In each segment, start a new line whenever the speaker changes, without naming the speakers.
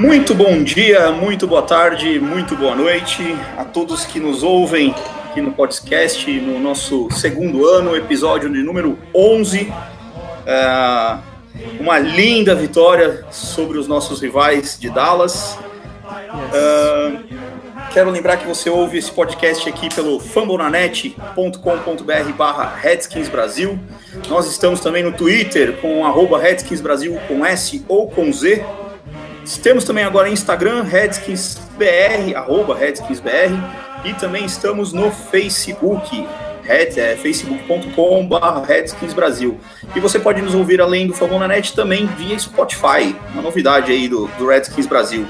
Muito bom dia, muito boa tarde, muito boa noite a todos que nos ouvem aqui no podcast, no nosso segundo ano, episódio de número 11. É, uma linda vitória sobre os nossos rivais de Dallas. É, quero lembrar que você ouve esse podcast aqui pelo fambonanet.com.br barra Redskins Brasil. Nós estamos também no Twitter com arroba Redskins Brasil com S ou com Z. Temos também agora Instagram, RedskinsBR, arroba RedskinsBR, e também estamos no Facebook, red, é, facebook.com.br. E você pode nos ouvir além do Fambonanet também via Spotify, uma novidade aí do, do Redskins Brasil.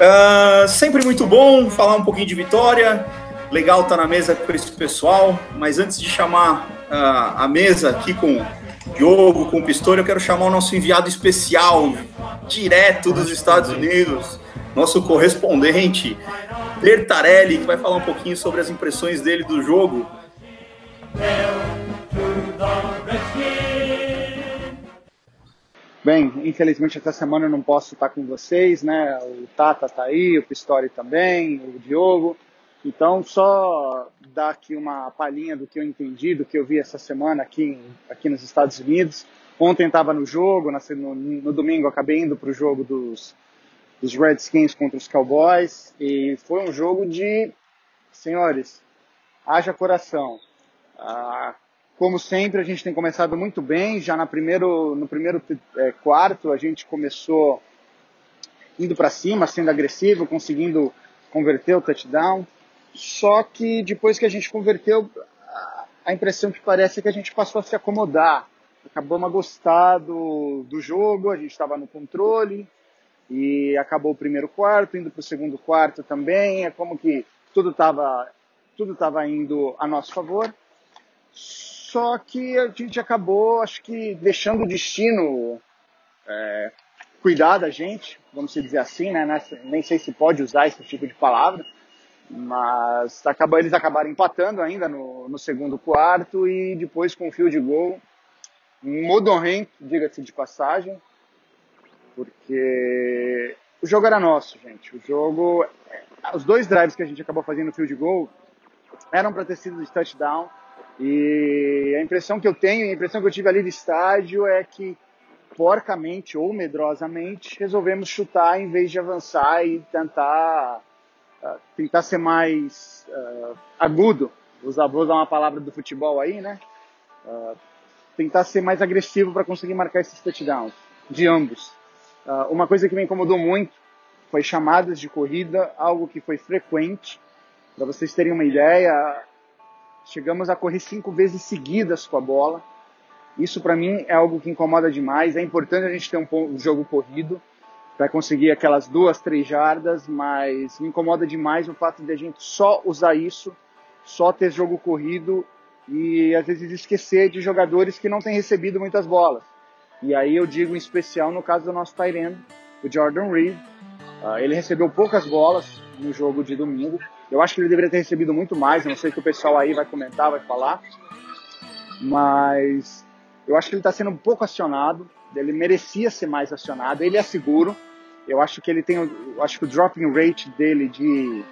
Ah, sempre muito bom falar um pouquinho de vitória, legal estar na mesa com esse pessoal, mas antes de chamar ah, a mesa aqui com Diogo, com o Pistori, eu quero chamar o nosso enviado especial, direto dos Estados Unidos, nosso correspondente, Bertarelli, que vai falar um pouquinho sobre as impressões dele do jogo.
Bem, infelizmente essa semana eu não posso estar com vocês, né? O Tata tá aí, o Pistori também, o Diogo. Então, só dar aqui uma palhinha do que eu entendi, do que eu vi essa semana aqui, aqui nos Estados Unidos. Ontem estava no jogo, no, no domingo acabei indo para o jogo dos, dos Redskins contra os Cowboys e foi um jogo de, senhores, haja coração. Ah, como sempre, a gente tem começado muito bem. Já na primeiro, no primeiro eh, quarto, a gente começou indo para cima, sendo agressivo, conseguindo converter o touchdown. Só que depois que a gente converteu, a- impressão que parece é que a gente passou a se acomodar. Acabamos a gostar do, do jogo, a gente estava no controle e acabou o primeiro quarto, indo para o segundo quarto também. É como que tudo estava tudo tava indo a nosso favor. Só que a gente acabou, acho que, deixando o destino é, cuidar da gente, vamos dizer assim, né? Nem sei se pode usar esse tipo de palavra, mas acabou, eles acabaram empatando ainda no, no segundo quarto e depois com o fio de gol, um diga-se de passagem, porque o jogo era nosso, gente. O jogo, os dois drives que a gente acabou fazendo no field goal eram para ter sido de touchdown. E a impressão que eu tenho, a impressão que eu tive ali de estádio é que porcamente ou medrosamente resolvemos chutar em vez de avançar e tentar ah, tentar ser mais ah, agudo. Usar, vou usar uma palavra do futebol aí, né? Ah, tentar ser mais agressivo para conseguir marcar esses touchdowns de ambos. Uma coisa que me incomodou muito foi chamadas de corrida, algo que foi frequente. Para vocês terem uma ideia, chegamos a correr cinco vezes seguidas com a bola. Isso para mim é algo que incomoda demais. É importante a gente ter um jogo corrido para conseguir aquelas duas, três jardas, mas me incomoda demais o fato de a gente só usar isso, só ter jogo corrido e às vezes esquecer de jogadores que não têm recebido muitas bolas. E aí eu digo em especial no caso do nosso end, o Jordan Reed. Ah, ele recebeu poucas bolas no jogo de domingo. Eu acho que ele deveria ter recebido muito mais. Não sei se o pessoal aí vai comentar, vai falar. Mas eu acho que ele está sendo um pouco acionado. Ele merecia ser mais acionado. Ele é seguro. Eu acho que ele tem, acho que o dropping rate dele de,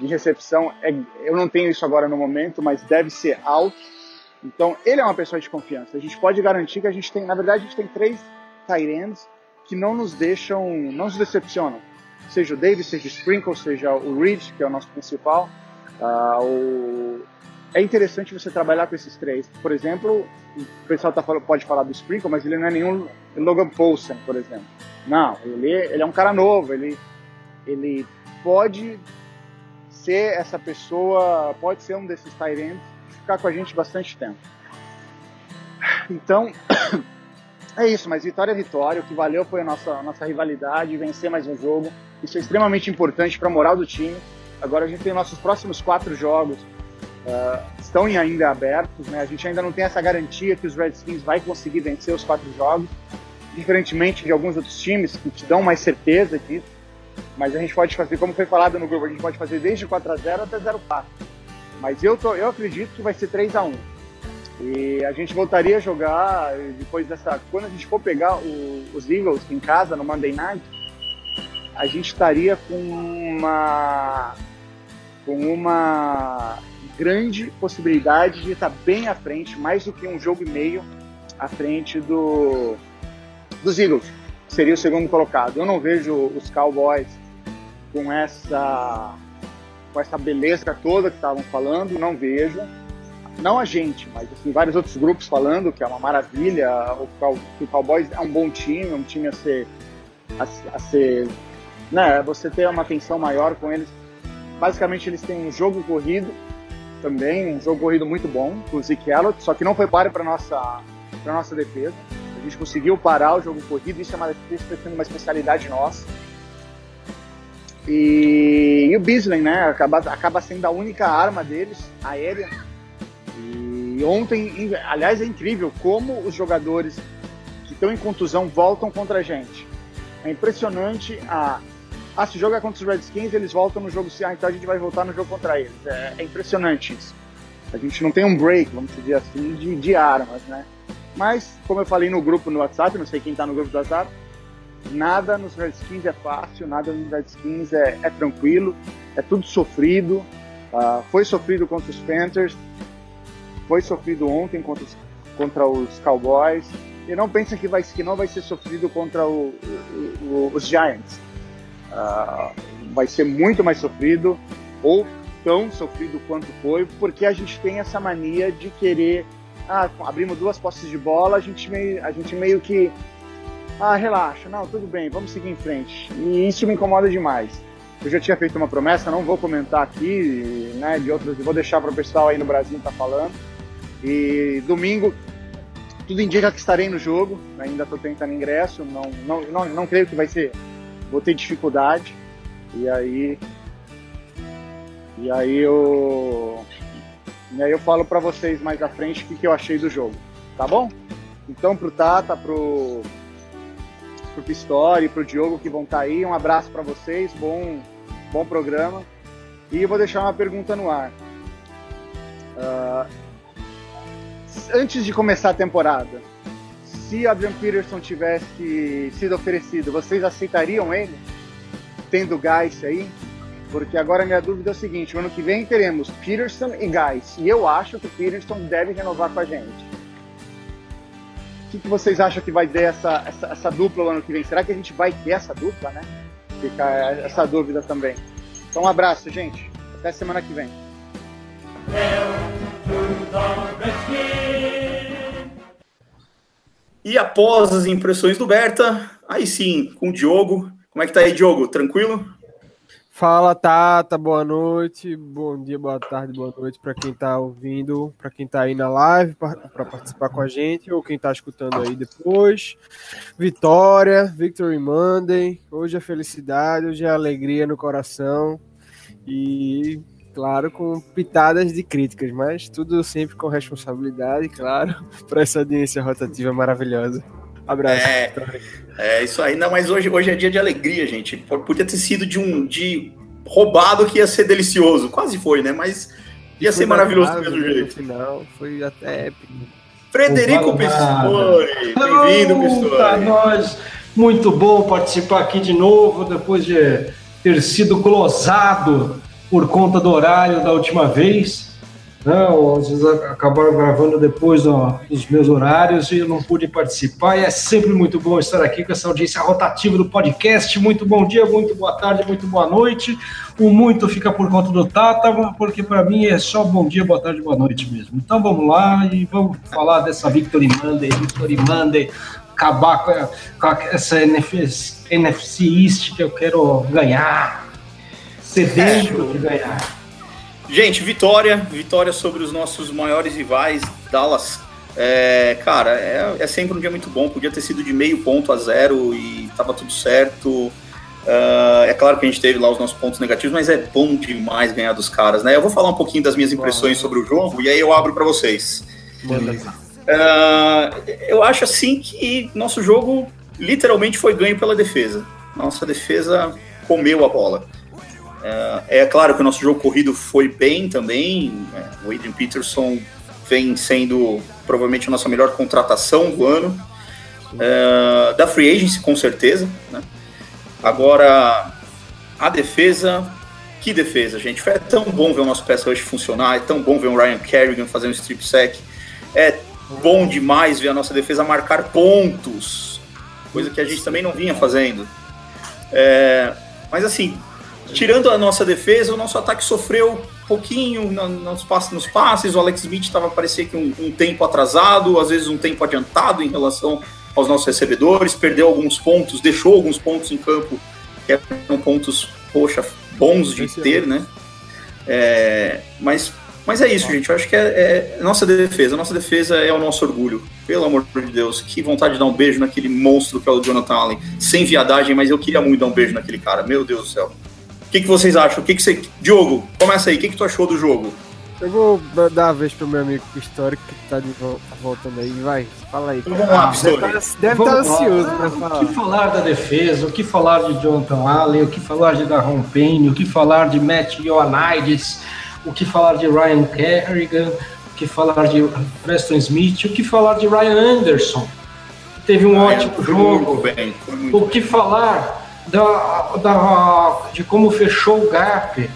de recepção é, eu não tenho isso agora no momento, mas deve ser alto. Então ele é uma pessoa de confiança. A gente pode garantir que a gente tem, na verdade, a gente tem três tight que não nos deixam, não nos decepcionam. Seja o Davis, seja o Sprinkle, seja o Reed, que é o nosso principal. Ah, o, é interessante você trabalhar com esses três. Por exemplo, o pessoal tá, pode falar do Sprinkle, mas ele não é nenhum Logan Paulsen, por exemplo. Não, ele, ele é um cara novo, ele, ele pode ser essa pessoa, pode ser um desses ends, ficar com a gente bastante tempo. Então, é isso, mas vitória é vitória. O que valeu foi a nossa, a nossa rivalidade, vencer mais um jogo. Isso é extremamente importante para a moral do time. Agora a gente tem nossos próximos quatro jogos uh, estão ainda abertos, né? A gente ainda não tem essa garantia que os Redskins vai conseguir vencer os quatro jogos, diferentemente de alguns outros times que te dão mais certeza disso. Mas a gente pode fazer, como foi falado no grupo, a gente pode fazer desde 4 a 0 até 0 4. Mas eu, tô, eu acredito que vai ser 3 a 1 E a gente voltaria a jogar depois dessa. Quando a gente for pegar o, os Eagles em casa no Monday Night, a gente estaria com uma. com uma grande possibilidade de estar bem à frente, mais do que um jogo e meio à frente do, dos Eagles, que seria o segundo colocado. Eu não vejo os Cowboys com essa com essa beleza toda que estavam falando, não vejo. Não a gente, mas assim, vários outros grupos falando que é uma maravilha, que o Cowboys é um bom time, um time a ser, a, a ser, né, você ter uma atenção maior com eles. Basicamente eles têm um jogo corrido também, um jogo corrido muito bom com o Zeke Elliott, só que não foi páreo para nossa para nossa defesa. A gente conseguiu parar o jogo corrido, isso é uma, isso é uma especialidade nossa. E, e, o Beasley, né, acaba, acaba sendo a única arma deles, aérea. E ontem, aliás, é incrível como os jogadores que estão em contusão voltam contra a gente. É impressionante a ah, se joga contra os Redskins, eles voltam no jogo, ah, então a gente vai voltar no jogo contra eles. É, é impressionante isso. A gente não tem um break, vamos dizer assim, de, de armas, né? Mas, como eu falei no grupo no WhatsApp, não sei quem está no grupo do WhatsApp, nada nos Redskins é fácil, nada nos Redskins é, é tranquilo, é tudo sofrido. Uh, foi sofrido contra os Panthers, foi sofrido ontem contra os, contra os Cowboys, e não pensem que, vai, que não vai ser sofrido contra o, o, o, os Giants. Uh, vai ser muito mais sofrido, ou tão sofrido quanto foi, porque a gente tem essa mania de querer. Ah, abrimos duas posses de bola, a gente meio, a gente meio que. Ah, relaxa, não, tudo bem, vamos seguir em frente. E isso me incomoda demais. Eu já tinha feito uma promessa, não vou comentar aqui, né, de outras, vou deixar para o pessoal aí no Brasil tá falando. E domingo, tudo indica que estarei no jogo, ainda estou tentando ingresso, não, não, não, não creio que vai ser vou ter dificuldade. E aí. E aí eu. E aí eu falo para vocês mais à frente o que, que eu achei do jogo. Tá bom? Então pro Tata, pro, pro Pistori, pro Diogo que vão estar tá aí, um abraço para vocês, bom, bom programa. E eu vou deixar uma pergunta no ar. Uh, antes de começar a temporada, se Adrian Peterson tivesse sido oferecido, vocês aceitariam ele? Tendo Geis aí? Porque agora minha dúvida é o seguinte: o ano que vem teremos Peterson e Geis. E eu acho que o Peterson deve renovar com a gente. O que, que vocês acham que vai ter essa, essa, essa dupla no ano que vem? Será que a gente vai ter essa dupla, né? Fica essa dúvida também. Então, um abraço, gente. Até semana que vem.
E após as impressões do Berta, aí sim, com o Diogo. Como é que tá aí, Diogo? Tranquilo?
Fala, Tata, boa noite, bom dia, boa tarde, boa noite para quem está ouvindo, para quem está aí na live para participar com a gente ou quem está escutando aí depois. Vitória, Victory Monday, hoje é felicidade, hoje é alegria no coração e claro, com pitadas de críticas, mas tudo sempre com responsabilidade, claro, para essa audiência rotativa maravilhosa. Abraço.
É, é, isso aí. Não, mas hoje, hoje é dia de alegria, gente. Podia ter sido de um de roubado que ia ser delicioso. Quase foi, né? Mas ia ser maravilhoso do mesmo jeito. No
final, foi até épico.
Frederico Pistori, bem-vindo, Pistori.
nós, muito bom participar aqui de novo, depois de ter sido glosado por conta do horário da última vez. Né? Às vezes acabaram gravando depois ó, dos meus horários e eu não pude participar. E é sempre muito bom estar aqui com essa audiência rotativa do podcast. Muito bom dia, muito boa tarde, muito boa noite. O muito fica por conta do Tata, porque para mim é só bom dia, boa tarde, boa noite mesmo. Então vamos lá e vamos falar dessa Victory Monday, Victory Monday, acabar com essa NFC, NFC East que eu quero ganhar sedento de ganhar.
Gente, vitória, vitória sobre os nossos maiores rivais, Dallas. É, cara, é, é, sempre um dia muito bom. Podia ter sido de meio ponto a zero e tava tudo certo. Uh, é claro que a gente teve lá os nossos pontos negativos, mas é bom demais ganhar dos caras, né? Eu vou falar um pouquinho das minhas impressões sobre o jogo e aí eu abro para vocês. Uh, eu acho assim que nosso jogo literalmente foi ganho pela defesa. Nossa defesa comeu a bola. Uh, é claro que o nosso jogo corrido foi bem também. Né? O Adrian Peterson vem sendo provavelmente a nossa melhor contratação do ano. Uh, da Free Agency, com certeza. Né? Agora, a defesa, que defesa, gente. É tão bom ver o nosso pass rush funcionar, é tão bom ver o Ryan Kerrigan fazer um strip sack. É bom demais ver a nossa defesa marcar pontos, coisa que a gente também não vinha fazendo. É, mas assim, tirando a nossa defesa, o nosso ataque sofreu um pouquinho nos passes, nos passes. O Alex Smith estava parecia que um, um tempo atrasado, às vezes um tempo adiantado em relação aos nossos recebedores, perdeu alguns pontos, deixou alguns pontos em campo que eram pontos, poxa, bons de ter, né? É, mas, mas é isso, gente. Eu acho que é, é, nossa defesa. Nossa defesa é o nosso orgulho. Pelo amor de Deus, que vontade de dar um beijo naquele monstro que é o Jonathan Allen. Sem viadagem, mas eu queria muito dar um beijo naquele cara. Meu Deus do céu. O que, que vocês acham? O que, que você. Diogo, começa aí. O que, que tu achou do jogo?
Eu vou dar a vez pro meu amigo histórico que tá de volta, voltando aí. Vai, fala aí.
Vamos lá,
deve estar tá, tá ansioso pra falar.
O que falar da defesa, o que falar de Jonathan Allen, o que falar de Darron Payne, o que falar de Matt Ioannidis, o que falar de Ryan Kerrigan, o que falar de Preston Smith, o que falar de Ryan Anderson. Teve um Ryan ótimo jogo. Bem, o que falar da, da, de como fechou o gap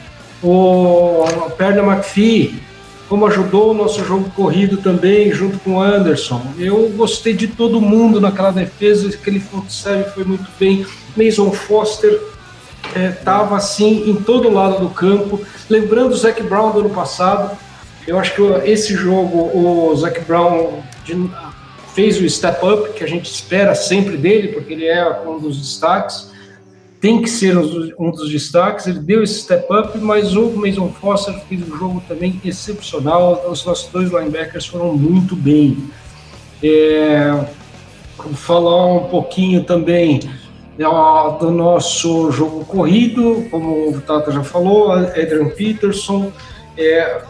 o Perna McPhee, como ajudou o nosso jogo corrido também, junto com o Anderson. Eu gostei de todo mundo naquela defesa, aquele front seven foi muito bem. Mason Foster estava é, assim em todo lado do campo. Lembrando o Zac Brown do ano passado, eu acho que esse jogo o Zac Brown de, fez o step up que a gente espera sempre dele, porque ele é um dos destaques tem que ser um dos destaques. Ele deu esse step up, mas o Mason Foster fez um jogo também excepcional. Os nossos dois linebackers foram muito bem. É, falar um pouquinho também do nosso jogo corrido, como o Tata já falou, Adrian Peterson. É,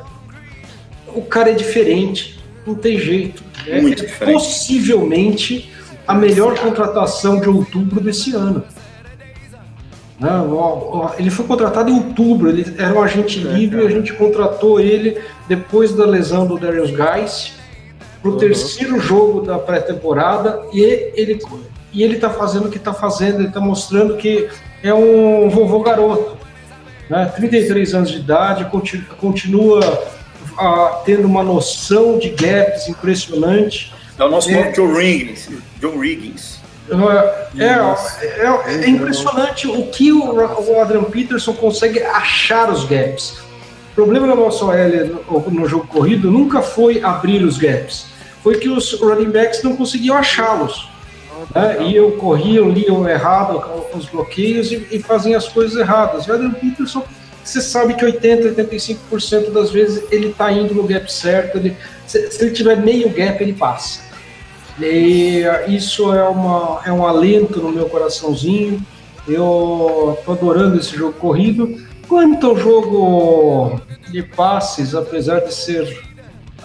o cara é diferente, não tem jeito. É, é possivelmente a melhor contratação de outubro desse ano. Não, ele foi contratado em outubro, ele era um agente é, livre e a gente contratou ele depois da lesão do Darius Guys para o uhum. terceiro jogo da pré-temporada e ele e ele está fazendo o que está fazendo, ele está mostrando que é um vovô garoto, né? 33 anos de idade, continua, continua a, tendo uma noção de gaps impressionante.
É o nosso é, John Riggins, John Riggins.
É, é, é, impressionante o que o, Adrian Peterson consegue achar os gaps. O problema da nossa OL no, jogo corrido nunca foi abrir os gaps, foi que os running backs não conseguiam achá-los. Né? Iam, corriam, liam errado os bloqueios e, e faziam as coisas erradas. O Adrian Peterson, você sabe que 80, 85% das vezes ele está indo no gap certo. Ele, se, se ele tiver meio gap, ele passa. E isso é, uma, é um alento no meu coraçãozinho. Eu tô adorando esse jogo corrido. Quanto ao jogo de passes, apesar de ser,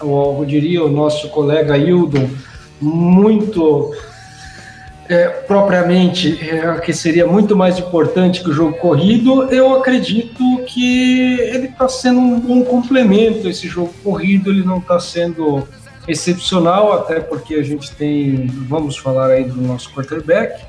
eu, diria, o nosso colega Hildon, muito é, propriamente, é, que seria muito mais importante que o jogo corrido, eu acredito que ele está sendo um bom complemento. Esse jogo corrido ele não está sendo excepcional, até porque a gente tem, vamos falar aí do nosso quarterback,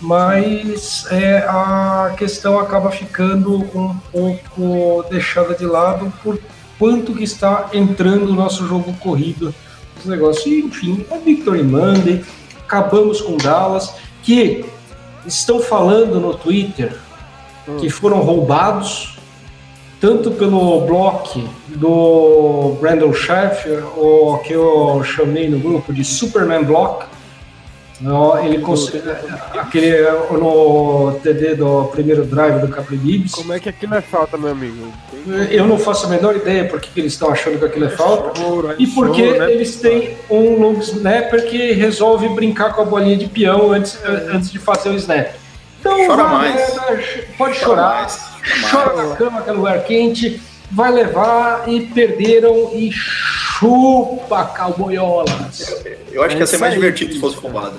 mas é, a questão acaba ficando um pouco deixada de lado por quanto que está entrando o nosso jogo corrido, os negócios. E, enfim, é Victory Monday, acabamos com Dallas, que estão falando no Twitter que foram roubados tanto pelo bloco do Brandon Schaeffer, o que eu chamei no grupo de Superman Block, ele consegue, aquele no TD do primeiro drive do Capri Gibbs.
Como é que aquilo é falta, meu amigo?
Eu não faço a menor ideia por que eles estão achando que aquilo é falta. e porque né? eles têm um long snapper que resolve brincar com a bolinha de peão antes, antes de fazer o snap. Então,
Chora
vai,
mais.
pode
Chora
chorar.
mais,
Chora na cama, que é lugar quente. Vai levar e perderam e chupa calboiolas.
Eu acho que ia ser
É
mais
isso aí,
divertido se fosse roubado.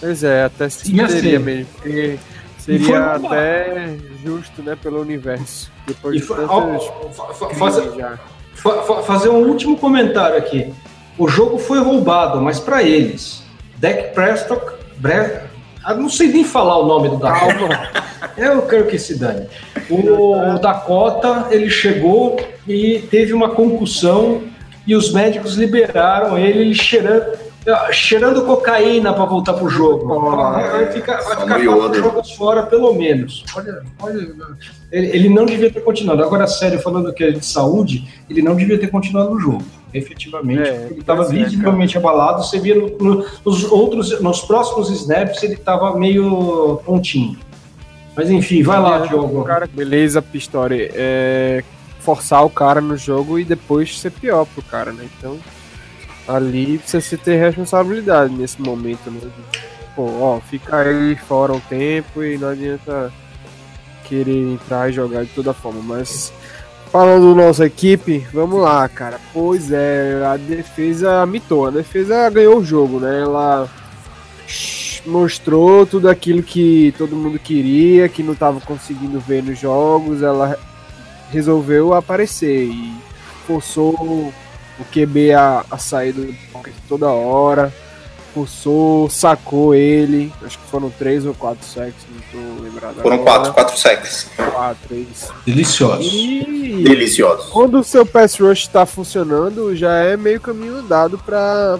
Pois é, até se
Ia
seria
ser.
mesmo. Porque seria até justo, né, pelo universo. Depois
E
de
fa-
tantos
fazer,
já.
fa- fa- fazer um último comentário aqui. O jogo foi roubado, mas para eles, Dak Prescott, Bre... ah, não sei nem falar o nome do Dakota. Eu quero que se dane. O Dakota, ele chegou e teve uma concussão e os médicos liberaram ele, ele cheirando, cheirando cocaína para voltar pro jogo. Vai ficar, vai
Só
ficar quatro jogos fora, pelo menos. Olha, olha, ele, ele não devia ter continuado. Agora, sério, falando que é de saúde, ele não devia ter continuado no jogo. Efetivamente,
É,
ele estava
é,
visivelmente abalado. Você via no- no- nos outros, nos próximos snaps, ele estava meio pontinho. Mas enfim, vai lá,
O
Diogo.
cara, beleza, Pistori, é forçar o cara no jogo e depois ser pior pro cara, né? Então, ali precisa se ter responsabilidade nesse momento, né? Pô, ó, fica aí fora um tempo e não adianta querer entrar e jogar de toda forma, mas falando nossa equipe, vamos lá, cara. Pois é, a defesa mitou, a defesa ganhou o jogo, né? Ela mostrou tudo aquilo que todo mundo queria, que não estava conseguindo ver nos jogos, ela resolveu aparecer e forçou o QB a, a sair do pocket toda hora, forçou, sacou ele, acho que foram três ou quatro sacks, não tô lembrado
Foram
agora.
quatro, quatro sacks.
Quatro, é isso.
Delicioso.
E
Deliciosos.
quando o seu pass rush está funcionando, já é meio caminho andado para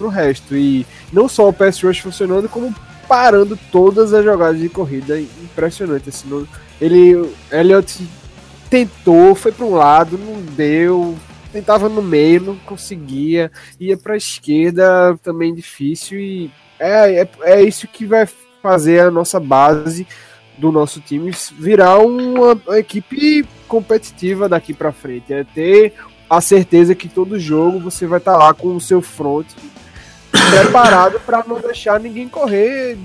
o resto. E não só o pass rush funcionando, como parando todas as jogadas de corrida. Impressionante. Assim, não- ele, Elliot tentou, foi para um lado, não deu. Tentava no meio, não conseguia. Ia para a esquerda, também difícil. E é, é, é isso que vai fazer a nossa base do nosso time virar uma, equipe competitiva daqui para frente. É ter a certeza que todo jogo você vai estar lá com o seu front preparado para não deixar ninguém correr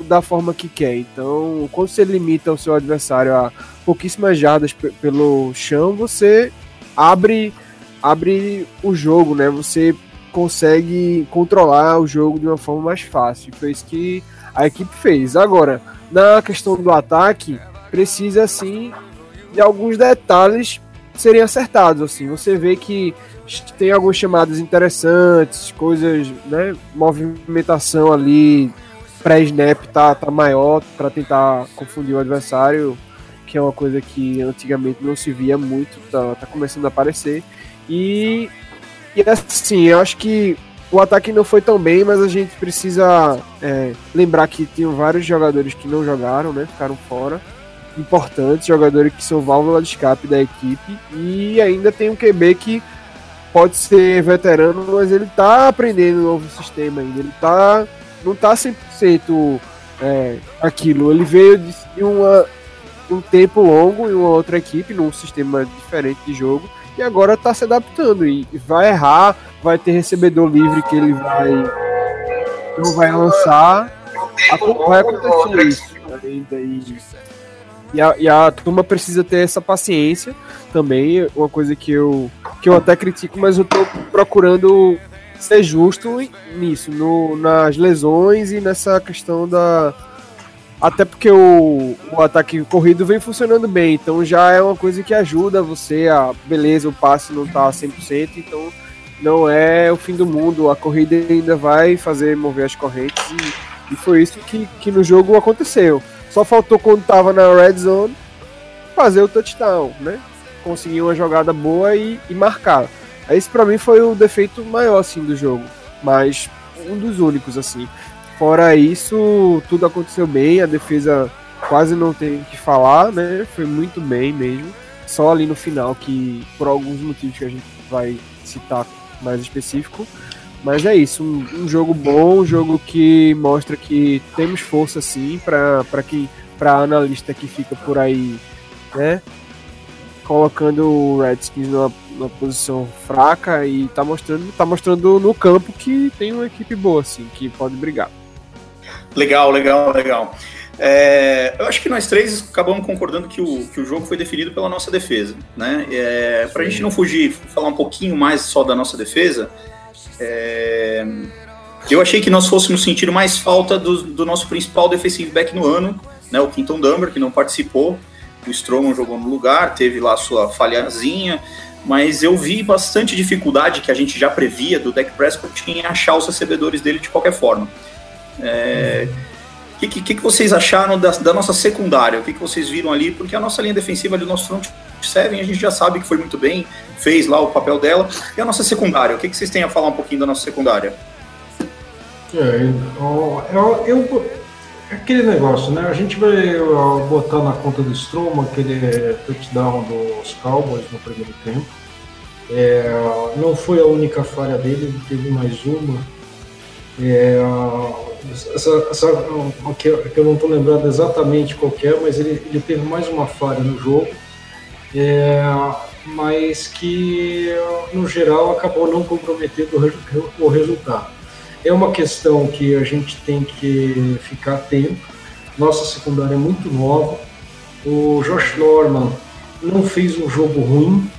da forma que quer. Então, quando você limita o seu adversário a pouquíssimas jardas pe- pelo chão, você abre abre o jogo, né? Você consegue controlar o jogo de uma forma mais fácil. Foi isso que a equipe fez. Agora, na questão do ataque, precisa sim de alguns detalhes serem acertados. Assim, você vê que tem algumas chamadas interessantes, coisas, né? Movimentação ali, pré-snap tá, tá maior para tentar confundir o adversário, que é uma coisa que antigamente não se via muito, tá, tá começando a aparecer. E, e assim, eu acho que o ataque não foi tão bem, mas a gente precisa é, lembrar que tinham vários jogadores que não jogaram, né? Ficaram fora. Importantes, jogadores que são válvula de escape da equipe. E ainda tem um QB que pode ser veterano, mas ele tá aprendendo um novo sistema ainda. Ele tá. não tá 100% é, aquilo. Ele veio de uma, um tempo longo em uma outra equipe, num sistema diferente de jogo. E agora tá se adaptando. E vai errar, vai ter recebedor livre que ele vai. não vai lançar. Vai acontecer isso ainda. E, e, a, e a turma precisa ter essa paciência também. Uma coisa que eu, que eu até critico, mas eu tô procurando ser justo nisso, no, nas lesões e nessa questão da. Até porque o, o ataque corrido vem funcionando bem, então já é uma coisa que ajuda você a. Beleza, o passe não tá 100%, então não é o fim do mundo, a corrida ainda vai fazer mover as correntes e, e foi isso que, que no jogo aconteceu. Só faltou quando tava na red zone fazer o touchdown, né? Conseguir uma jogada boa e, e marcar. Esse pra mim foi o defeito maior assim do jogo, mas um dos únicos assim. Fora isso, tudo aconteceu bem, a defesa quase não tem o que falar, né? Foi muito bem mesmo. Só ali no final que por alguns motivos que a gente vai citar mais específico. Mas é isso, um, um jogo bom, um jogo que mostra que temos força sim para quem para analista que fica por aí, né? Colocando o Redskins numa, numa posição fraca e tá mostrando, tá mostrando no campo que tem uma equipe boa assim, que pode brigar.
Legal, legal, legal. É, eu acho que nós três acabamos concordando que o, que o jogo foi definido pela nossa defesa. Né? É, Para a gente não fugir, falar um pouquinho mais só da nossa defesa, é, eu achei que nós fôssemos sentir mais falta do, do nosso principal defensive back no ano, né, o Quinton Dumber, que não participou. O Stroman jogou no lugar, teve lá sua falhazinha, mas eu vi bastante dificuldade que a gente já previa do Deck Prescott em achar os recebedores dele de qualquer forma. É, o que, que, que, vocês acharam da, da nossa secundária? O que, que vocês viram ali? Porque a nossa linha defensiva do nosso front seven a gente já sabe que foi muito bem, fez lá o papel dela. E a nossa secundária? O que, vocês têm a falar um pouquinho da nossa secundária?
É, eu, eu, eu, aquele negócio, né? A gente vai botar na conta do Stroma aquele touchdown dos Cowboys no primeiro tempo. É, não foi a única falha dele, ele teve mais uma. É, essa, essa, que, eu não estou lembrando exatamente qual é, mas ele, ele teve mais uma falha no jogo, é, mas que no geral acabou não comprometendo o, resultado. É uma questão que a gente tem que ficar atento. Nossa secundária é muito nova. O Josh Norman não fez um jogo ruim,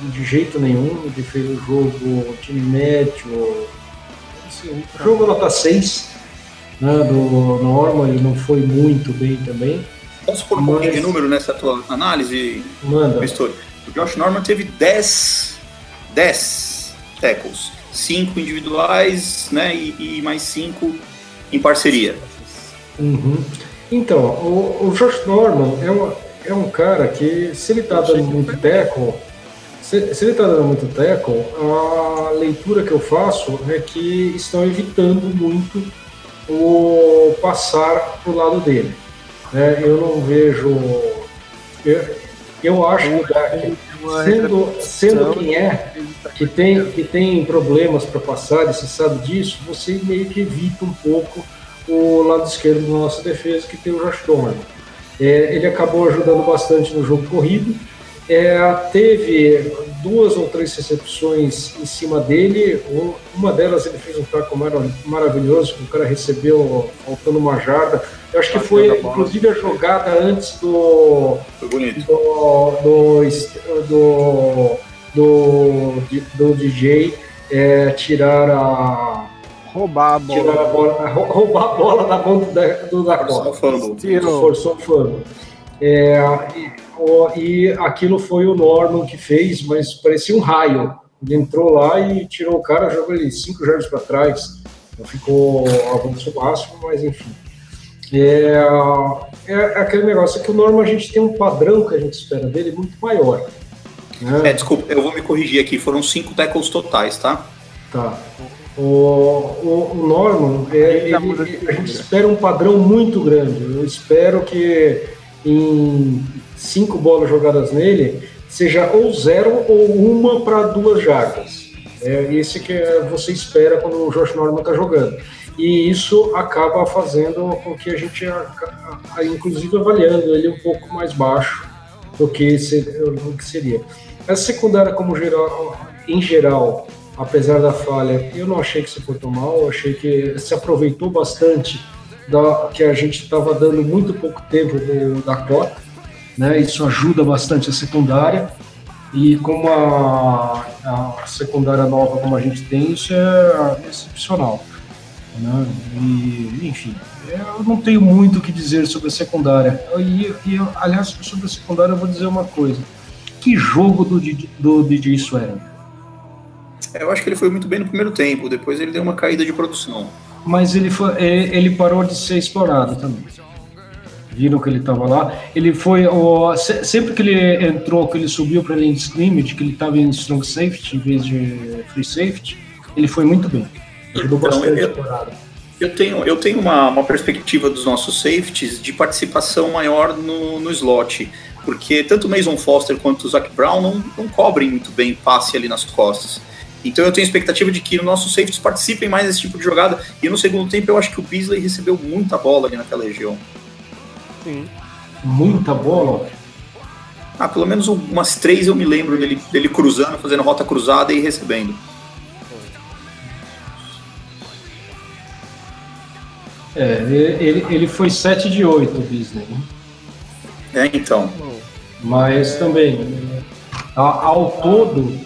de jeito nenhum. Ele fez um jogo time médio, assim, jogo nota 6 né, do Norman, ele não foi muito bem também.
Posso pôr um mas... pouquinho de número nessa tua análise?
Manda.
O Josh Norman teve 10, 10 tackles, 5 individuais né, e, e mais 5 em parceria.
Uhum. Então, o, o Josh Norman é, uma, é um cara que, se ele tá dando muito tackle, se, se ele está dando muito tackle, a leitura que eu faço é que estão evitando muito o passar para o lado dele. É, eu não vejo. Eu, eu acho que sendo, sendo quem é, que tem, que tem problemas para passar, e você sabe disso, você meio que evita um pouco o lado esquerdo da nossa defesa, que tem o Josh. É, ele acabou ajudando bastante no jogo corrido, é, teve duas ou três recepções em cima dele. Uma delas ele fez um taco maravilhoso, que o cara recebeu faltando uma jarda. Eu acho que foi, inclusive, a jogada antes do.
Foi bonito.
Do, do, do, do, do DJ é, tirar a.
Roubar a bola.
Tirar a bola roubar a bola da mão do, do Dakota.
Forçou o fumble.
Forçou o fumble. É, e aquilo foi o Norman que fez, mas parecia um raio. Ele entrou lá e tirou o cara, jogou ele cinco jardas para trás. Não ficou avanço máximo, mas enfim. É, é, aquele negócio que o Norman a gente tem um padrão que a gente espera dele muito maior.
Né? É, desculpa, eu vou me corrigir aqui, foram cinco tackles totais, tá?
Tá. O, o, o Norman, é, ele, a gente espera um padrão muito grande. Eu espero que em cinco bolas jogadas nele, seja ou zero ou uma para duas jardas. É esse que você espera quando o Josh Norman está jogando. E isso acaba fazendo com que a gente, inclusive avaliando ele um pouco mais baixo do que, seria. Essa secundária, como geral, em geral, apesar da falha, eu não achei que se tão mal, achei que se aproveitou bastante da, que a gente estava dando muito pouco tempo da cota, né? Isso ajuda bastante a secundária e como a, a secundária nova como a gente tem, isso é excepcional. Né? E, enfim, eu não tenho muito o que dizer sobre a secundária. E, e, aliás, sobre a secundária eu vou dizer uma coisa. Que jogo do, do DJ Swearer?
Eu acho que ele foi muito bem no primeiro tempo, depois ele deu uma caída de produção
mas ele, foi, é, ele parou de ser explorado também. Viram que ele estava lá. Ele foi. O, sempre que ele entrou, que ele subiu para de scrimmage, que ele estava em strong safety em vez de free safety, ele foi muito bem. Ajudou então, bastante eu,
eu tenho, eu tenho uma, uma perspectiva dos nossos safeties de participação maior no, no slot, porque tanto o Mason Foster quanto o Zach Brown não, não cobrem muito bem passe ali nas costas. Então eu tenho expectativa de que os nossos safeties participem mais desse tipo de jogada. E no segundo tempo eu acho que o Beasley recebeu muita bola ali naquela região.
Sim. Muita bola?
Ah, pelo menos umas três eu me lembro dele, dele cruzando, fazendo rota cruzada e recebendo.
É, ele, ele foi 7 de 8, o Disney. Né?
É, então.
Mas também, ao todo,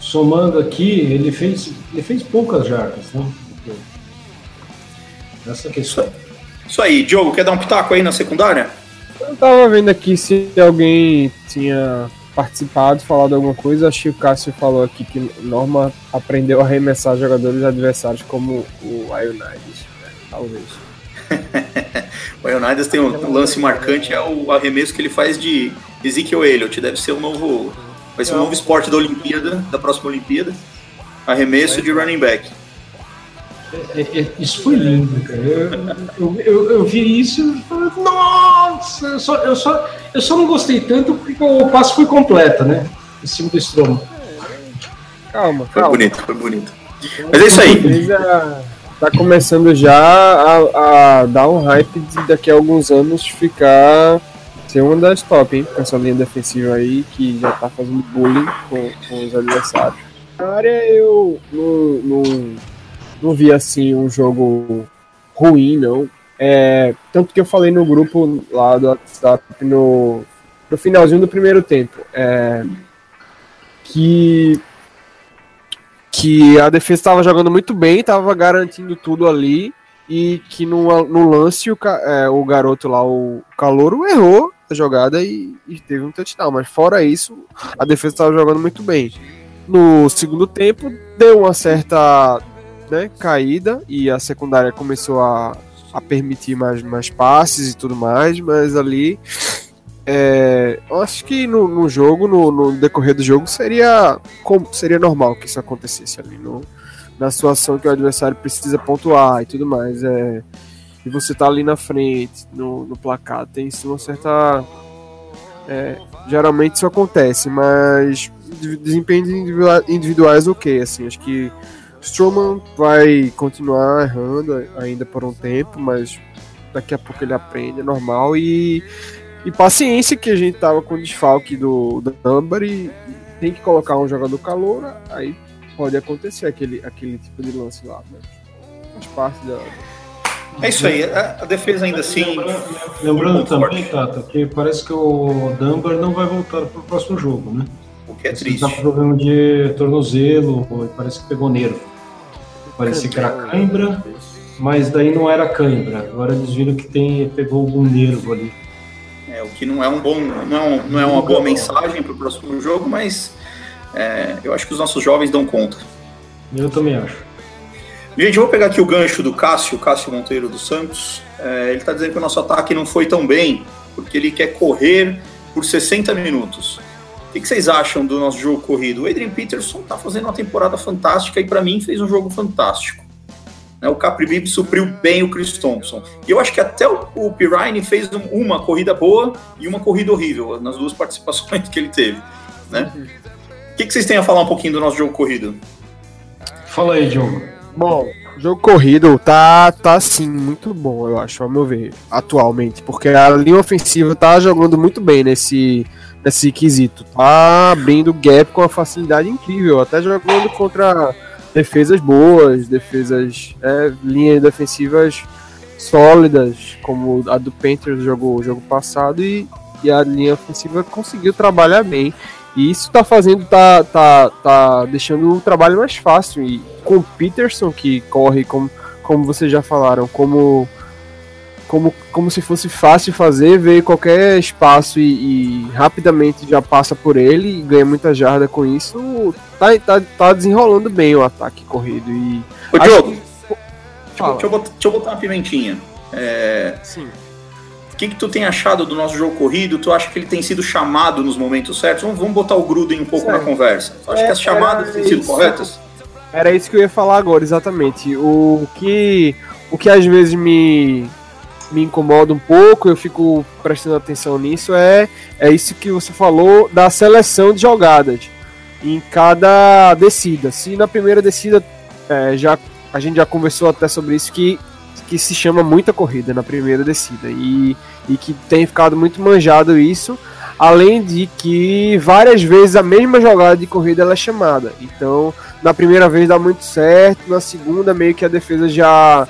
somando aqui, ele fez, ele fez poucas jardas, né? Essa questão.
Isso aí, Diogo, quer dar um pitaco aí na secundária?
Eu tava vendo aqui se alguém tinha participado, falado alguma coisa. Acho que o Cássio falou aqui que Norma aprendeu a arremessar jogadores adversários como o Ionides. Né? Talvez.
o Ionides tem um lance marcante, é o arremesso que ele faz de Ezekiel Elliott. Deve ser um novo. Vai ser um novo esporte da Olimpíada, da próxima Olimpíada. Arremesso de running back.
É, é, isso foi lindo, cara. Eu, eu, eu, eu vi isso e falei, nossa! Eu só, eu, só, eu só não gostei tanto porque o passo foi completo, né? Em cima do Stromo.
Calma,
calma. Foi bonito, foi bonito. Mas é isso aí.
Tá começando já a, a dar um hype de daqui a alguns anos ficar ser uma das top, hein? Essa linha defensiva aí que já tá fazendo bullying com, com os adversários. Na área eu não, não não vi assim um jogo ruim, não. É, tanto que eu falei no grupo lá do WhatsApp no, no finalzinho do primeiro tempo é, que que a defesa estava jogando muito bem, estava garantindo tudo ali e que no, no lance o, é, o garoto lá, o Calouro, errou jogada e, e teve um touchdown. Mas fora isso, a defesa estava jogando muito bem. No segundo tempo, deu uma certa né, caída e a secundária começou a, a permitir mais, mais passes e tudo mais, mas ali é, eu acho que no, no jogo, no, no, decorrer do jogo, seria, seria normal que isso acontecesse ali no, na situação que o adversário precisa pontuar e tudo mais. É, e você tá ali na frente, no, no placar, tem uma certa. É, geralmente isso acontece, mas desempenhos individuais, ok, assim, acho que Strowman vai continuar errando ainda por um tempo, mas daqui a pouco ele aprende, é normal. E, e paciência que a gente tava com o desfalque do, do e tem que colocar um jogador calor, aí pode acontecer aquele, aquele tipo de lance lá. Mas faz parte da.
É isso aí, a, a defesa ainda assim.
Lembrando, também, Tata, que parece que o Dunbar não vai voltar para o próximo jogo, né?
O que é triste.
Tá com problema de tornozelo, parece que pegou nervo. Parecia que era cãibra, mas daí não era cãibra. Agora eles viram que tem, pegou algum nervo ali.
É, o que não é um bom, não é, um, não é uma boa mensagem para o próximo jogo, mas é, eu acho que os nossos jovens dão conta.
Eu também acho.
Gente, eu vou pegar aqui o gancho do Cássio, Cássio Monteiro dos Santos. É, ele está dizendo que o nosso ataque não foi tão bem, porque ele quer correr por 60 minutos. O que, que, vocês acham do nosso jogo corrido? O Adrian Peterson está fazendo uma temporada fantástica e para mim fez um jogo fantástico. Né, o Capri Bib supriu bem o Chris Thompson. E eu acho que até o, o Pirine fez um, uma corrida boa e uma corrida horrível nas duas participações que ele teve. Né? O que, que vocês têm a falar um pouquinho do nosso jogo corrido?
Fala aí, Diogo.
Bom, jogo corrido tá, tá sim, muito bom, eu acho, ao meu ver, atualmente. Porque a linha ofensiva tá jogando muito bem nesse nesse quesito. Tá abrindo gap com uma facilidade incrível, até jogando contra defesas boas, defesas, é, linhas defensivas sólidas, como a do Panthers jogou o jogo passado, e, e a linha ofensiva conseguiu trabalhar bem. E isso tá fazendo, tá, tá, tá deixando o trabalho mais fácil. E com o Peterson, que corre, como, como vocês já falaram, como como, como se fosse fácil fazer, vê qualquer espaço e, e, rapidamente já passa por ele e ganha muita jarda com isso, tá, tá, tá desenrolando bem o ataque corrido. E
Ô, Diogo, que... deixa, deixa, eu botar, deixa eu botar uma pimentinha. É... Sim. O que, que tu tem achado do nosso jogo corrido? Tu acha que ele tem sido chamado nos momentos certos? Vamos, vamos botar o Gruden um pouco certo. na conversa. Tu acha é, que as chamadas têm sido corretas?
Era isso que eu ia falar agora, exatamente. O que, o que às vezes me, me incomoda um pouco, eu fico prestando atenção nisso, é, é isso que você falou da seleção de jogadas em cada descida. Se na primeira descida é, já a gente já conversou até sobre isso que, que se chama muita corrida na primeira descida e, e que tem ficado muito manjado isso, além de que várias vezes a mesma jogada de corrida ela é chamada. Então, na primeira vez dá muito certo, na segunda meio que a defesa já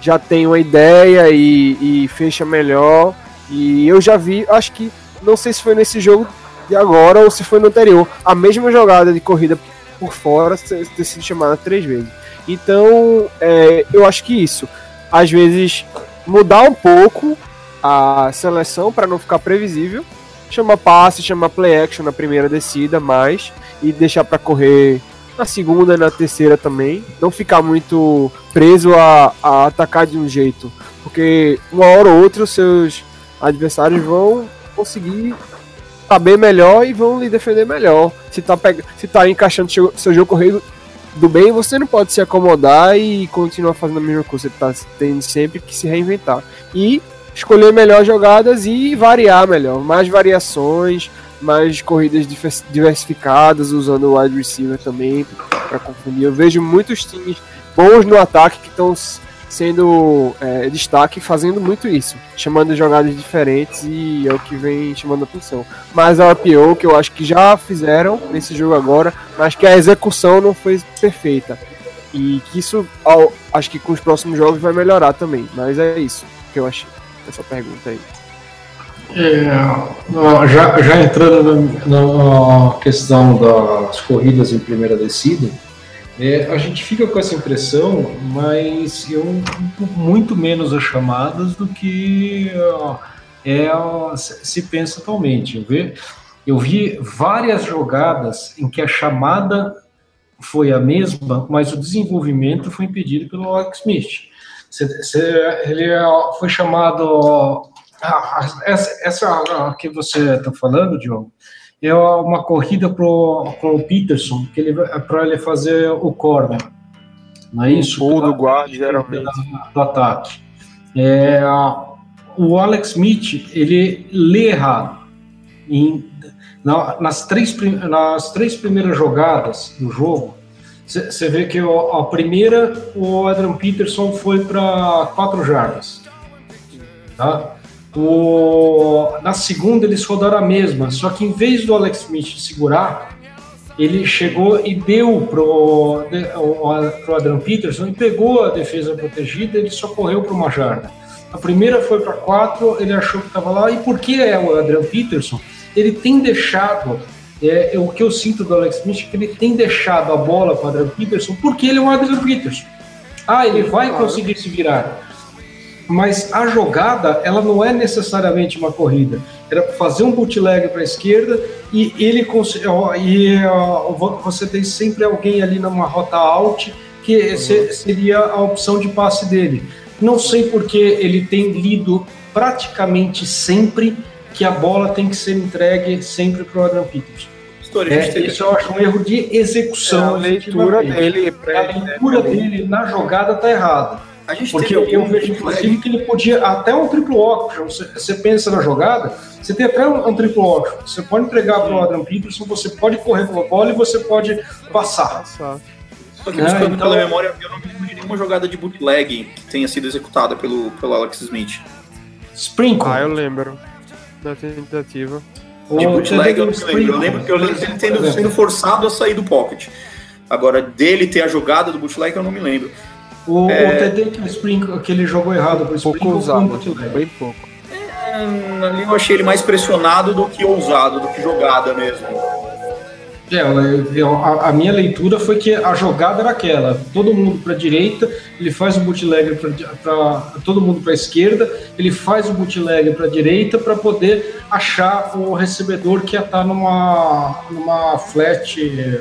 já tem uma ideia e, e fecha melhor. E eu já vi, acho que, não sei se foi nesse jogo de agora ou se foi no anterior, a mesma jogada de corrida por fora ter sido chamada três vezes. Então, é, eu acho que isso, às vezes, mudar um pouco a seleção para não ficar previsível, chama passe, chama play action na primeira descida, mais e deixar para correr na segunda e na terceira também, não ficar muito preso a, a atacar de um jeito, porque uma hora ou outra os seus adversários vão conseguir saber melhor e vão lhe defender melhor. Se tá, peg... se tá encaixando seu, jogo corrido do bem, você não pode se acomodar e continuar fazendo a mesma coisa. Você tá tendo sempre que se reinventar. E escolher melhor jogadas e variar melhor. Mais variações, mais corridas diversificadas, usando o wide receiver também para confundir. Eu vejo muitos times bons no ataque que estão sendo é, destaque fazendo muito isso, chamando jogadas diferentes e é o que vem chamando atenção. Mas a RPO, que eu acho que já fizeram nesse jogo agora, mas que a execução não foi perfeita. E que isso, ao, acho que com os próximos jogos vai melhorar também. Mas é isso que eu achei, essa pergunta aí.
É, já, já entrando na, na questão das corridas em primeira descida, é, a gente fica com essa impressão, mas eu muito menos as chamadas do que é, se pensa atualmente. Eu vi, eu vi várias jogadas em que a chamada foi a mesma, mas o desenvolvimento foi impedido pelo Alex Smith. Ele foi chamado. Essa, essa que você está falando, Diogo, é uma corrida pro, pro Peterson, que ele para ele fazer o corner. Não é isso?
Ou do guarda, geralmente.
Do ataque. É, o Alex Smith, ele lê errado. Em, nas, três, nas três primeiras jogadas do jogo, você vê que a primeira, o Adrian Peterson foi para quatro jardas. Tá? O, na segunda eles rodaram a mesma, só que em vez do Alex Smith segurar, ele chegou e deu pro, pro Adrian Peterson e pegou a defesa protegida, ele só correu para uma jarda. A primeira foi para quatro, ele achou que estava lá, e por que é o Adrian Peterson? Ele tem deixado, é, é, o que eu sinto do Alex Smith, que ele tem deixado a bola para o Adrian Peterson, porque ele é o Adrian Peterson. Ah, ele vai conseguir se virar mas a jogada ela não é necessariamente uma corrida. Era fazer um bootleg para a esquerda e ele e você tem sempre alguém ali numa rota alt que uhum. seria a opção de passe dele. Não sei porque ele tem lido praticamente sempre que a bola tem que ser entregue sempre para o Adam Peters. É, isso eu acho um erro de execução.
É, a leitura dele,
a leitura dele na jogada está errada. A gente Porque eu, eu vejo, inclusive, que ele podia até um triplo option. Você, você pensa na jogada, você tem até um, um triplo option. Você pode entregar para o Adrian Peterson, você pode correr com a bola e você pode passar.
Só que buscando é, então... pela memória, eu não me lembro de nenhuma jogada de bootleg que tenha sido executada pelo, pelo Alex Smith.
Sprinkle. Ah, eu lembro da tentativa.
De bootleg eu não me lembro. Eu lembro que eu lembro dele tendo, sendo forçado a sair do pocket. Agora, dele ter a jogada do bootleg eu não me lembro.
O, é... o TD que, o Spring, que ele jogou errado
pro Spring pouco usado, bem pouco.
É, ali eu achei ele mais pressionado do que ousado, do que jogada mesmo.
É, a, minha leitura foi que a jogada era aquela: todo mundo para a direita, ele faz o bootleg para todo mundo para a esquerda, ele faz o bootleg para a direita para poder achar o recebedor que ia estar tá numa, numa flat,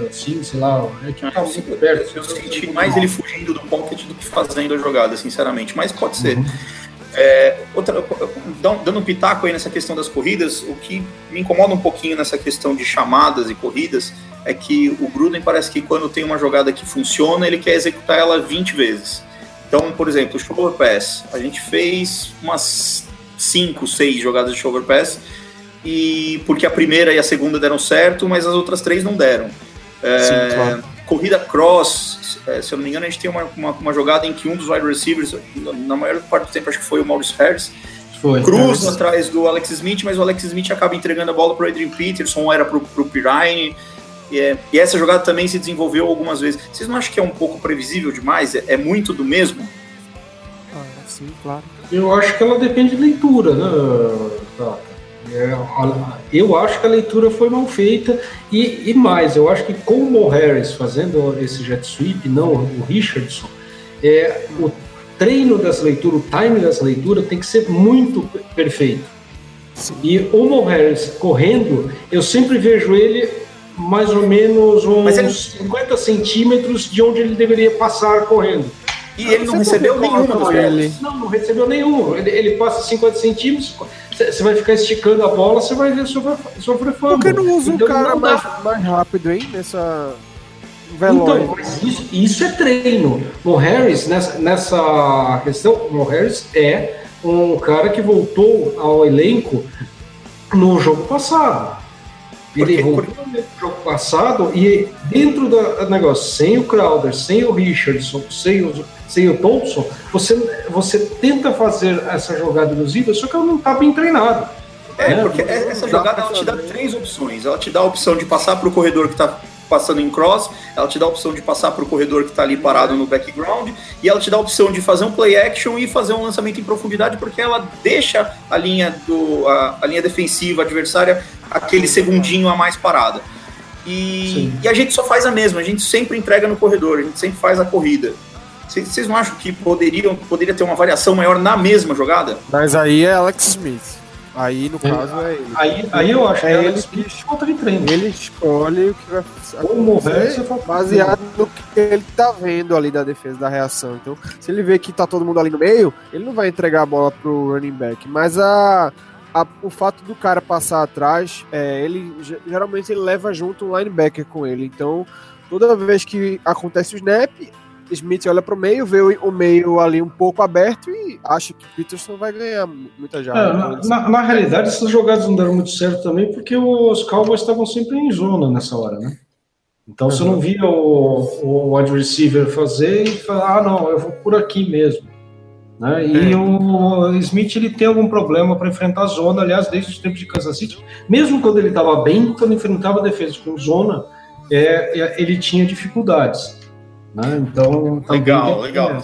assim, sei lá, né, que está muito perto.
Eu senti mais ele fugindo do pocket do que fazendo a jogada, sinceramente, mas pode ser. Uhum. É, outra, dando um pitaco aí nessa questão das corridas, o que me incomoda um pouquinho nessa questão de chamadas e corridas é que o Gruden parece que quando tem uma jogada que funciona, ele quer executar ela 20 vezes. Então, por exemplo, o shoulder pass, a gente fez umas 5, 6 jogadas de shoulder pass, e porque a primeira e a segunda deram certo, mas as outras três não deram. É, Sim, claro. Corrida cross, é, se eu não me engano, a gente tem uma, uma, uma, jogada em que um dos wide receivers, na maior parte do tempo, acho que foi o Maurice Harris, foi, cruza atrás do Alex Smith, mas o Alex Smith acaba entregando a bola para o Adrian Peterson, ou era para o Pirine. E, é, e, essa jogada também se desenvolveu algumas vezes. Vocês não acham que é um pouco previsível demais? É, é muito do mesmo?
Sim, claro.
Eu acho que ela depende de leitura, né, Tata? É, eu acho que a leitura foi mal feita e, e, mais, eu acho que com o Mo Harris fazendo esse jet sweep, não o Richardson, é, o treino dessa leitura, o time dessa leitura tem que ser muito perfeito. Sim. E o Mo Harris correndo, eu sempre vejo ele mais ou menos uns ele... 50 centímetros de onde ele deveria passar correndo.
E ele não recebeu nenhuma
dos ele. Não, não recebeu nenhum. Ele, ele passa 50 centímetros, você vai ficar esticando a bola, você vai sofrer, sofrer fama.
Por que não usa então, um cara mais, mais rápido, hein? Nessa.
Veloz. Então, mas isso, isso é treino. O Harris, nessa, nessa questão, o Harris é um cara que voltou ao elenco no jogo passado. Ele voltou no jogo passado e dentro do negócio, sem o Crowder, sem o Richardson, sem o, sem o Thompson, você, você tenta fazer essa jogada iluzível, só que ela não está bem treinada.
É, né? porque essa jogada ela te dá três opções. Ela te dá a opção de passar para o corredor que está passando em cross, ela te dá a opção de passar para o corredor que está ali parado no background, e ela te dá a opção de fazer um play action e fazer um lançamento em profundidade, porque ela deixa a linha, do, a, a linha defensiva adversária aquele segundinho a mais parada. E, e, a gente só faz a mesma, a gente sempre entrega no corredor, a gente sempre faz a corrida. Vocês não acham que poderiam, poderia ter uma variação maior na mesma jogada?
Mas aí é Alex Smith. Aí, no é, caso, é ele.
Aí, aí eu acho
é que ele que falta de treino. Ele escolhe o que vai acontecer baseado no que ele tá vendo ali da defesa, da reação. Então, se ele vê que tá todo mundo ali no meio, ele não vai entregar a bola pro running back. Mas a, a o fato do cara passar atrás, é, ele geralmente ele leva junto um linebacker com ele. Então, toda vez que acontece o snap, Smith olha para o meio, vê o meio ali um pouco aberto e acha que Peterson vai ganhar muita jarda. É,
na, na, na, realidade, essas jogadas não deram muito certo também, porque os Cowboys estavam sempre em zona nessa hora, né? Então uhum. você não via o, o wide receiver fazer e falar, ah, não, eu vou por aqui mesmo. Né? E é. o Smith ele tem algum problema para enfrentar a zona, aliás, desde os tempos de Kansas City, mesmo quando ele estava bem, quando enfrentava a defesa com zona, é, é ele tinha dificuldades. Né? Então,
legal, legal.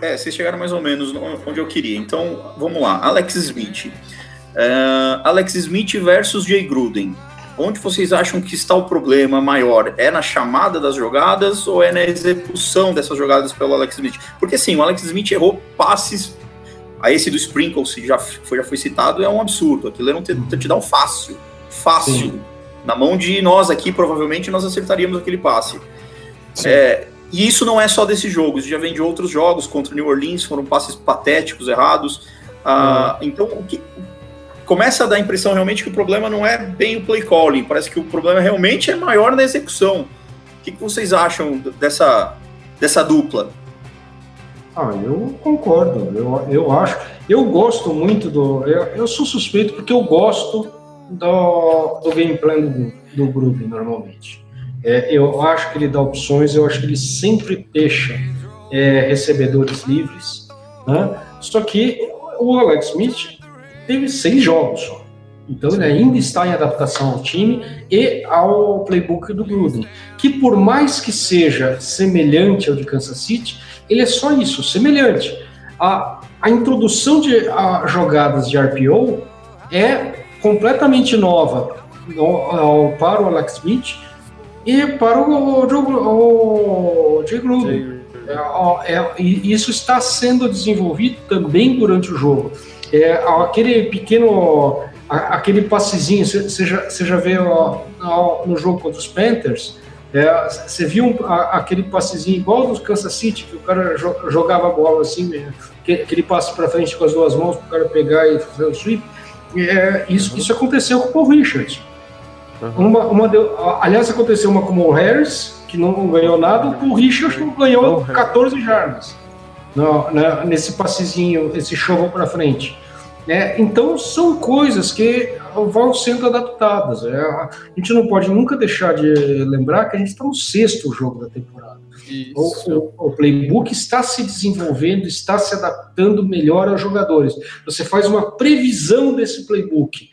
É, vocês chegaram mais ou menos onde eu queria. Então, vamos lá. Alex Smith. Uh, Alex Smith versus Jay Gruden. Onde vocês acham que está o problema maior? É na chamada das jogadas ou é na execução dessas jogadas pelo Alex Smith? Porque sim, o Alex Smith errou passes. A esse do Sprinkle, se já foi, já foi citado, é um absurdo. Aquilo era um touchdown fácil. Fácil. Sim. Na mão de nós aqui, provavelmente, nós acertaríamos aquele passe. É, e isso não é só desse jogo, isso já vem de outros jogos, contra o New Orleans, foram passes patéticos, errados. Ah, uhum. Então, o que, começa a dar a impressão realmente que o problema não é bem o play calling, parece que o problema realmente é maior na execução. O que, que vocês acham dessa, dessa dupla?
Ah, eu concordo, eu, eu acho. Eu gosto muito do. Eu, eu sou suspeito porque eu gosto do, do gameplay do, do Groove normalmente. É, eu acho que ele dá opções, eu acho que ele sempre deixa é, recebedores livres. Né? Só que o Alex Smith teve seis jogos só. Então ele ainda está em adaptação ao time e ao playbook do Gruden, que por mais que seja semelhante ao de Kansas City, ele é só isso, semelhante. A, a introdução de a, jogadas de RPO é completamente nova para o Alex Smith e para o, o, o Jay Gruden. É, é, isso está sendo desenvolvido também durante o jogo. É, aquele pequeno, aquele passezinho, você já, já vê ó, no jogo contra os Panthers, é, você viu um, aquele passezinho igual do Kansas City, que o cara jogava a bola assim, aquele passe para frente com as duas mãos para o cara pegar e fazer o sweep. É, isso, isso aconteceu com o Paul Richards. Uhum. Uma, uma deu, aliás, aconteceu uma com o Harris, que não ganhou nada, o Richard ganhou 14 jardas no, nesse passezinho, esse show para frente. É, então, são coisas que vão sendo adaptadas. É, a gente não pode nunca deixar de lembrar que a gente está no sexto jogo da temporada. O, o, o, playbook está se desenvolvendo, está se adaptando melhor aos jogadores. Você faz uma previsão desse playbook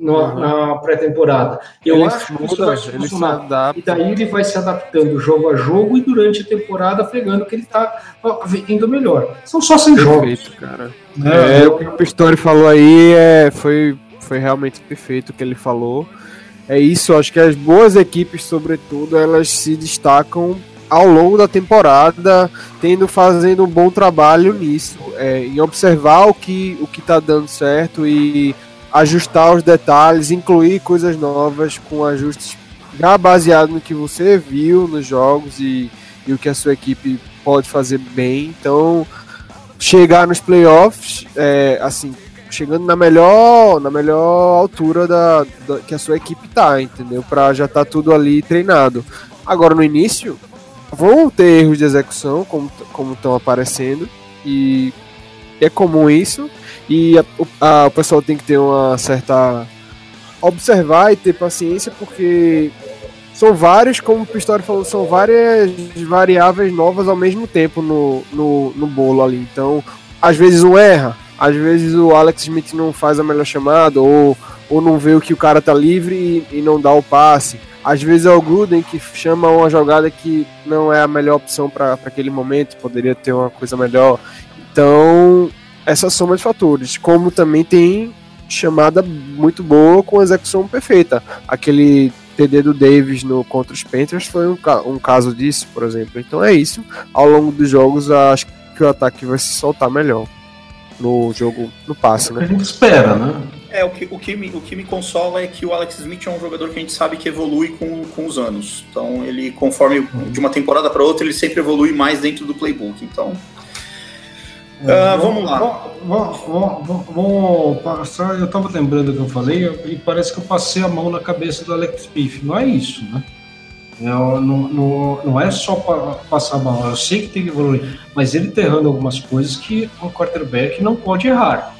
no,
Uhum.
na pré-temporada. Eu
Ele
acho que isso vai funcionar. E daí ele vai se adaptando jogo a jogo e durante a temporada pegando que ele tá ó, indo melhor. São só 100 jogos.
Cara.
né?
É, o que o Pistori falou aí é, foi, foi realmente perfeito o que ele falou. É isso, acho que as boas equipes, sobretudo, elas se destacam ao longo da temporada, tendo fazendo um bom trabalho nisso, é, em observar o que o que está dando certo e ajustar os detalhes, incluir coisas novas com ajustes já baseado no que você viu nos jogos e, e o que a sua equipe pode fazer bem. Então, chegar nos playoffs, é, assim, chegando na melhor, na melhor altura da, da- que a sua equipe tá, entendeu? Para já tá tudo ali treinado. Agora no início vão ter erros de execução, como estão aparecendo e é comum isso e a- a- o pessoal tem que ter uma certa observar e ter paciência porque são vários, como o Pistori falou, são várias variáveis novas ao mesmo tempo no, no, no bolo ali. Então, às vezes um erra, às vezes o Alex Smith não faz a melhor chamada, ou, ou não vê o que o cara tá livre e, e não dá o passe. Às vezes é o Gruden que chama uma jogada que não é a melhor opção para aquele momento, poderia ter uma coisa melhor. Então, essa soma de fatores. Como também tem chamada muito boa com execução perfeita. Aquele TD do Davis no contra os Panthers foi um, ca- um caso disso, por exemplo. Então é isso. Ao longo dos jogos, acho que o ataque vai se soltar melhor no jogo, no passe,
É o que
né?
a gente espera, né?
É, o que, o, que me, o que me consola é que o Alex Smith é um jogador que a gente sabe que evolui com, com os anos. Então, ele, conforme de uma temporada para outra, ele sempre evolui mais dentro do playbook. Então, Ah, vamos lá.
Vamos, vamos- vamos- vamos passar. Eu estava lembrando do que eu falei e parece que eu passei a mão na cabeça do Alex Smith. Não é isso, né? É, não, não, não é só pa- passar a mão. Eu sei que tem que evoluir, mas ele está errando algumas coisas que um quarterback não pode errar.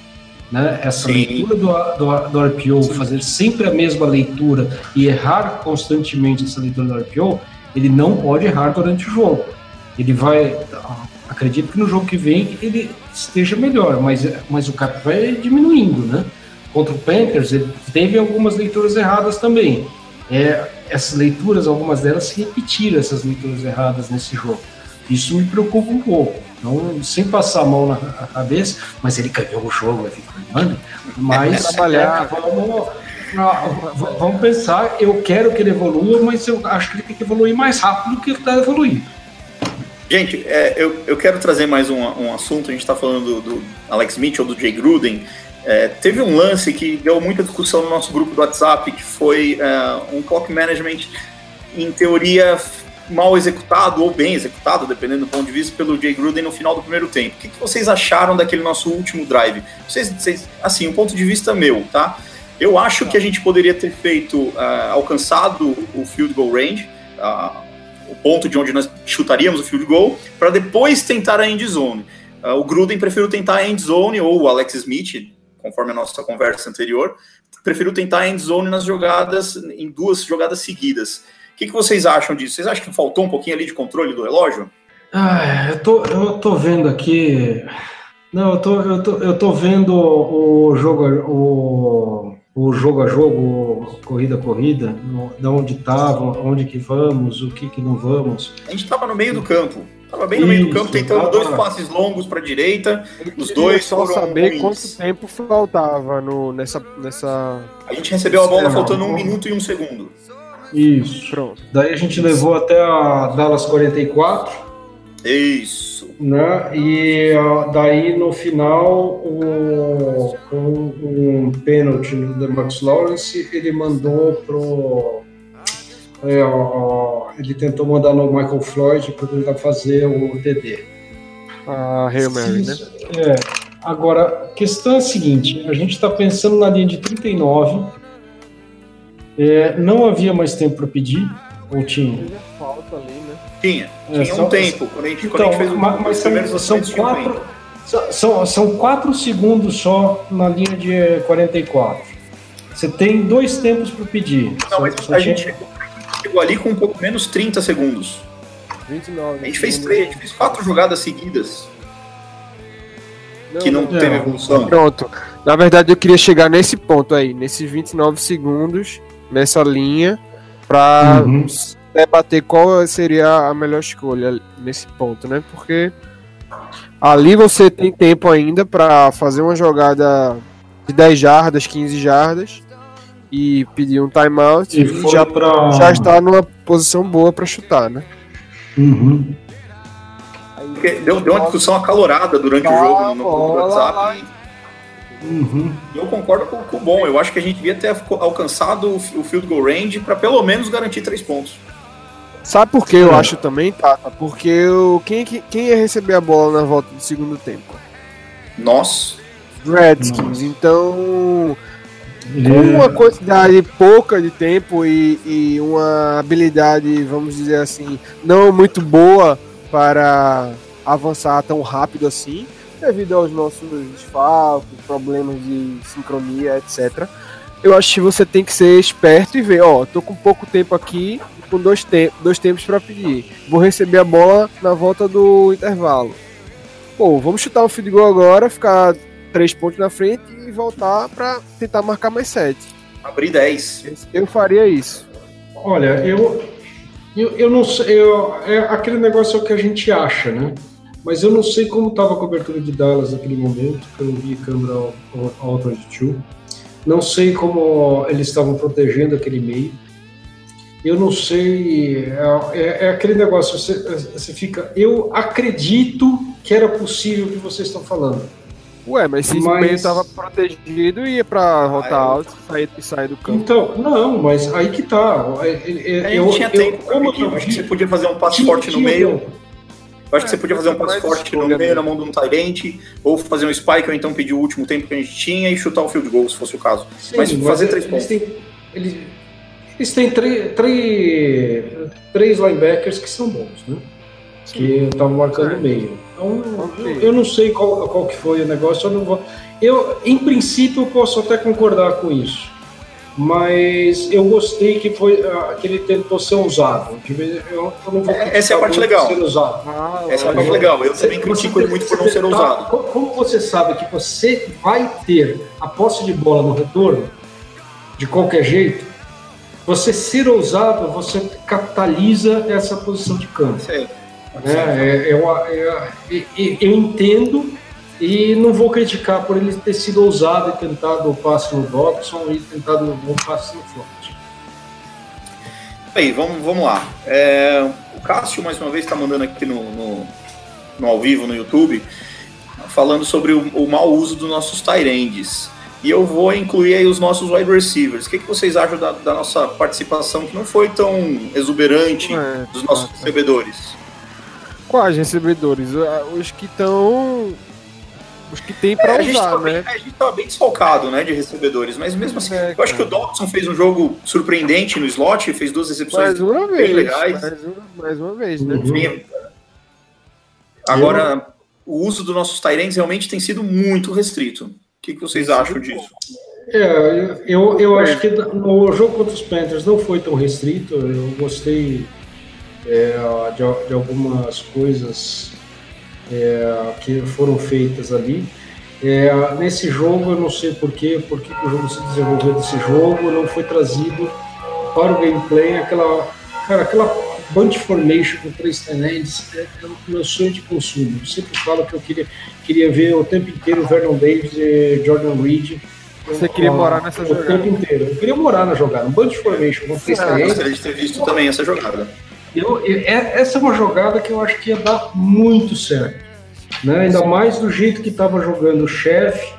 Né? Essa
Sim.
leitura do, do, do RPO, fazer sempre a mesma leitura e errar constantemente essa leitura do RPO, ele não pode errar durante o jogo. Ele vai. Acredito que no jogo que vem ele esteja melhor, mas, mas o cap vai diminuindo, né? Contra o Panthers, ele teve algumas leituras erradas também. É, essas leituras, algumas delas se repetiram, essas leituras erradas nesse jogo. Isso me preocupa um pouco. Então, sem passar a mão na cabeça, mas ele ganhou o jogo, eu fico, mano. Mas
Trabalhar.
é, vamos, ah, vamos pensar, eu quero que ele evolua, mas eu acho que ele tem que evoluir mais rápido do que ele está evoluindo.
Gente, é, eu, eu quero trazer mais um, um assunto. A gente está falando do, do Alex ou do Jay Gruden. É, teve um lance que deu muita discussão no nosso grupo do WhatsApp, que foi é, um clock management, em teoria, mal executado ou bem executado, dependendo do ponto de vista, pelo Jay Gruden no final do primeiro tempo. O que, que vocês acharam daquele nosso último drive? Vocês, vocês, assim, um ponto de vista meu, tá? Eu acho que a gente poderia ter feito, ah, alcançado o field goal range, o ponto de onde nós chutaríamos o field goal, para depois tentar a end zone. Ah, o Gruden preferiu tentar a end zone, ou o Alex Smith, conforme a nossa conversa anterior, preferiu tentar a end zone nas jogadas, em duas jogadas seguidas. O que, que vocês acham disso? Vocês acham que faltou um pouquinho ali de controle do relógio?
Ah, eu tô, eu tô vendo aqui. Não, eu tô, eu tô, eu tô vendo o jogo, o, o jogo a jogo, corrida a corrida, de onde tava, onde que vamos, o que que não vamos.
A gente estava no meio do campo. Tava bem no meio do campo, tentando
tava-
dois passes longos para a direita. Os dois
só
foram
saber
ruins.
quanto tempo faltava no, nessa, nessa.
A gente recebeu a bola
Não,
faltando um
não.
minuto e um segundo.
Isso.
Pronto.
Daí a gente levou até a Dallas 44,
Isso.
né? E daí no final, o, um, um pênalti no Demarcus Lawrence, ele mandou pro. é, ó, ele tentou mandar no Michael Floyd para tentar fazer o TD.
A Hail Mary, né?
É. Agora, a questão é a seguinte: a gente está pensando na linha de 39. É, não havia mais tempo para pedir, ou tinha?
Falta ali, né?
Tinha.
É,
Tinha
só-
um tempo. Quando a gente, quando a
Então,
gente fez o-
mas
primeiros
são, são
um
quatro, são- são, são quatro segundos só na linha de eh, 44. Você tem dois tempos para pedir.
Não,
Só-
mas
só
a gente chegou, chegou ali com um pouco menos 30 segundos.
29.
A gente fez três, a gente fez quatro jogadas seguidas que não
É.
teve evolução.
Pronto. Na verdade, eu queria chegar nesse ponto aí, nesses 29 segundos, nessa linha, para
Uhum.
debater qual seria a melhor escolha nesse ponto, né? Porque ali você tem tempo ainda para fazer uma jogada de 10 jardas, 15 jardas e pedir um timeout
E
e, já,
pra-
já está numa posição boa para chutar, né?
Uhum.
Porque deu, deu uma discussão acalorada durante o jogo no, no do WhatsApp.
Uhum.
Eu concordo com, o bom. Eu acho que a gente devia ter alcançado o, field goal range para pelo menos garantir três pontos.
Sabe por que eu
É.
acho também, Tata? Porque o, quem, que- quem ia receber a bola na volta do segundo tempo?
Nós.
Redskins. Então,
Ele-
com uma quantidade pouca de tempo e, e uma habilidade, vamos dizer assim, não muito boa para avançar tão rápido assim, devido aos nossos desfalques, problemas de sincronia, etc. Eu acho que você tem que ser esperto e ver, ó, tô com pouco tempo aqui, com dois, te dois tempos para pedir. Vou receber a bola na volta do intervalo. Pô, vamos chutar um field goal agora, ficar três pontos na frente e voltar para tentar marcar mais sete.
Abrir 10.
Eu faria isso.
Olha, eu, eu, eu não sei, eu, é, aquele negócio é o que a gente acha, né? Mas eu não sei como estava a cobertura de Dallas naquele momento, que eu não vi câmera ao, ao, ao 22. Não sei como eles estavam protegendo aquele meio. Eu não sei, é, é- é aquele negócio, você, você fica, eu acredito que era possível o que vocês estão falando.
Ué, mas se
Mas-
o meio tava protegido, ia pra rota
Ah, é.
alta e sair, e sair do campo.
Então, não, mas aí que tá. Ele- ele-
A
eu-
tinha
eu-
tempo.
como
Como eu
vi-
você podia fazer um forte no meio.
tempo.
Eu acho que você podia fazer um passe forte no meio, na mão de um Tyrant, ou fazer um spike, ou então pedir o último tempo que a gente tinha e chutar o field goal, se fosse o caso.
Sim,
Mas fazer três
eles
pontos.
têm, eles, eles têm três, três, três linebackers que são bons, né? Que estavam marcando o meio. Então,
Ok.
eu, eu não sei qual, qual que foi o negócio, eu não vou. Eu, em princípio, eu posso até concordar com isso. Mas eu gostei que foi ah, que ele tentou ser vez- Eu, eu não vou
É, essa é a parte legal.
Ah,
Essa é a parte legal. Eu
Você-
também critico
você-
ele muito por não ser
tá-
ousado.
co- Como você sabe que você vai ter a posse de bola no retorno, de qualquer jeito, você ser ousado, você capitaliza essa posição de campo. Né? É- é uma- é- é- é- eu entendo e não vou criticar por ele ter sido ousado e tentado o passe no Dobson e tentado o passe no front.
Aí, vamos, vamos lá. É, o Cássio, mais uma vez, está mandando aqui no, no, no ao vivo no YouTube, falando sobre o, o mau uso dos nossos Tyrands. E eu vou incluir aí os nossos wide receivers. O que, que vocês acham da, da nossa participação, que não foi tão exuberante
É,
dos nossos
tá,
recebedores?
Quais recebedores? Os que estão. Os que tem pra
É, a, gente
usar,
tá
né?
bem, a gente tá bem desfalcado né, de recebedores, mas mesmo assim,
É,
eu acho que o Dobson fez um jogo surpreendente no slot, fez duas recepções
Mais uma
bem
vez.
legais.
Mais uma, mais uma vez, né?
Uhum.
Agora, o uso dos nossos Tyrants realmente tem sido muito restrito. O que, que vocês acham disso?
É, eu, eu acho que no jogo contra os Panthers não foi tão restrito. Eu gostei é, de, de algumas coisas é, que foram feitas ali. É, nesse jogo, eu não sei porquê, por que o jogo se desenvolveu desse jogo, não foi trazido para o gameplay aquela, cara, aquela bunch formation com três tenentes é, é o meu sonho de consumo. Eu sempre falo que eu queria, queria ver o tempo inteiro Vernon Davis e Jordan Reed
Você queria morar nessa
o
jogada.
tempo inteiro. Eu queria morar na jogada. Um bunch formation com três
Ah,
Eu
tenentes.
gostaria de ter visto também essa jogada.
Eu, eu- é- essa é uma jogada que eu acho que ia dar muito certo. Né? Ainda mais do jeito que estava jogando o chefe,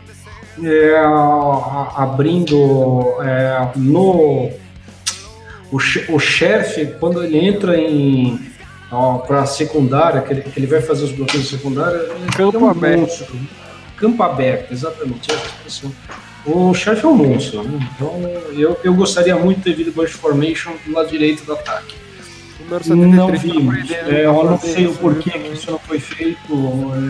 é, abrindo é, no. O, o chefe, quando ele entra em para secundária, que ele, que ele vai fazer os bloqueios secundários,
Campo
é um
aberto.
monstro. Campo aberto, exatamente. essa expressão. O chefe é um monstro. Né? Então eu, eu gostaria muito de ter visto Bunch Formation do lado direito do ataque.
Número 73
Não
tá
vimos.
aprendendo
É, eu não
fazer
sei o porquê
né?
que isso não foi feito.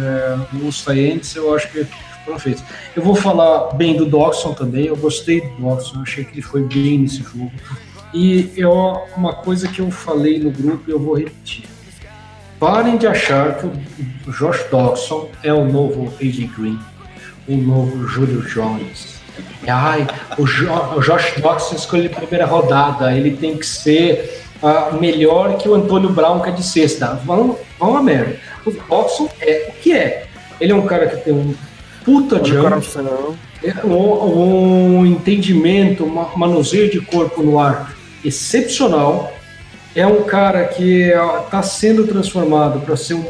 É, Tyrants, eu acho que foram feitos. Eu vou falar bem do Dawson também. Eu gostei do Dawson. Eu achei que ele foi bem nesse jogo. E eu, uma coisa que eu falei no grupo e eu vou repetir. Parem de achar que o Josh Dawson é o novo AJ Green. o novo Júlio Jones. Ai, o, jo o Josh Doxson escolheu a primeira rodada, ele tem que ser uh, melhor que o Antônio Brown, que é de sexta. Vão, vão a merda. O Doxson é o que é. Ele é um cara que tem um puta jump, é um, um entendimento, um manuseio de corpo no ar excepcional. É um cara que está sendo transformado para ser um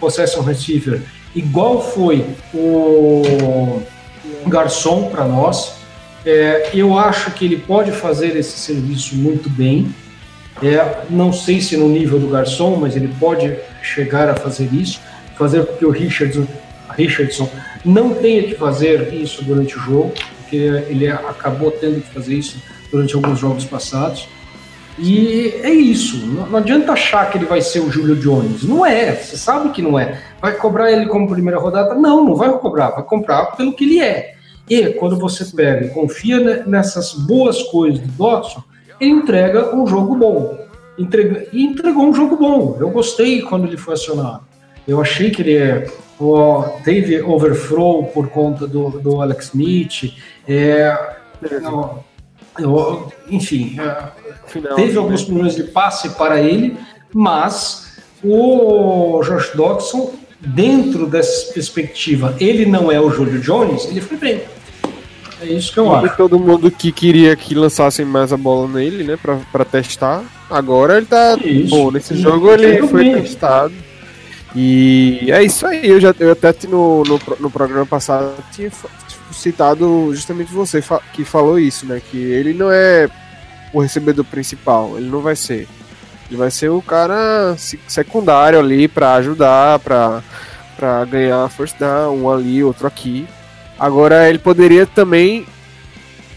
possession receiver, igual foi o garçom para nós. É, eu acho que ele pode fazer esse serviço muito bem. É, não sei se no nível do garçom, mas ele pode chegar a fazer isso, fazer com que o Richardson, Richardson não tenha que fazer isso durante o jogo, porque ele acabou tendo que fazer isso durante alguns jogos passados. E é isso. Não, adianta achar que ele vai ser o Julio Jones. Não é. Você sabe que não é. Vai cobrar ele como primeira rodada? Não, não vai cobrar. Vai comprar pelo que ele é. E quando você pega e confia nessas boas coisas do Dodson, entrega um jogo bom. Entrega, e entregou um jogo bom. Eu gostei quando ele foi acionado. Eu achei que ele é, teve overthrow por conta do, do Alex Smith. É, eu, enfim, é, Final, teve né? alguns problemas de passe para ele, mas o Josh Dodson, dentro dessa perspectiva, ele não é o Julio Jones, ele foi bem. É isso que eu e acho.
todo mundo que queria que lançassem mais a bola nele, né, pra, pra testar. Agora ele tá. Isso. Bom, nesse isso. jogo ele foi bem. testado. E é isso aí. Eu já eu até no, no, no programa passado tinha citado justamente você que falou isso, né? Que ele não é o recebedor principal, ele não vai ser. Ele vai ser o cara secundário ali para ajudar, para ganhar first down, um ali, outro aqui. Agora ele poderia também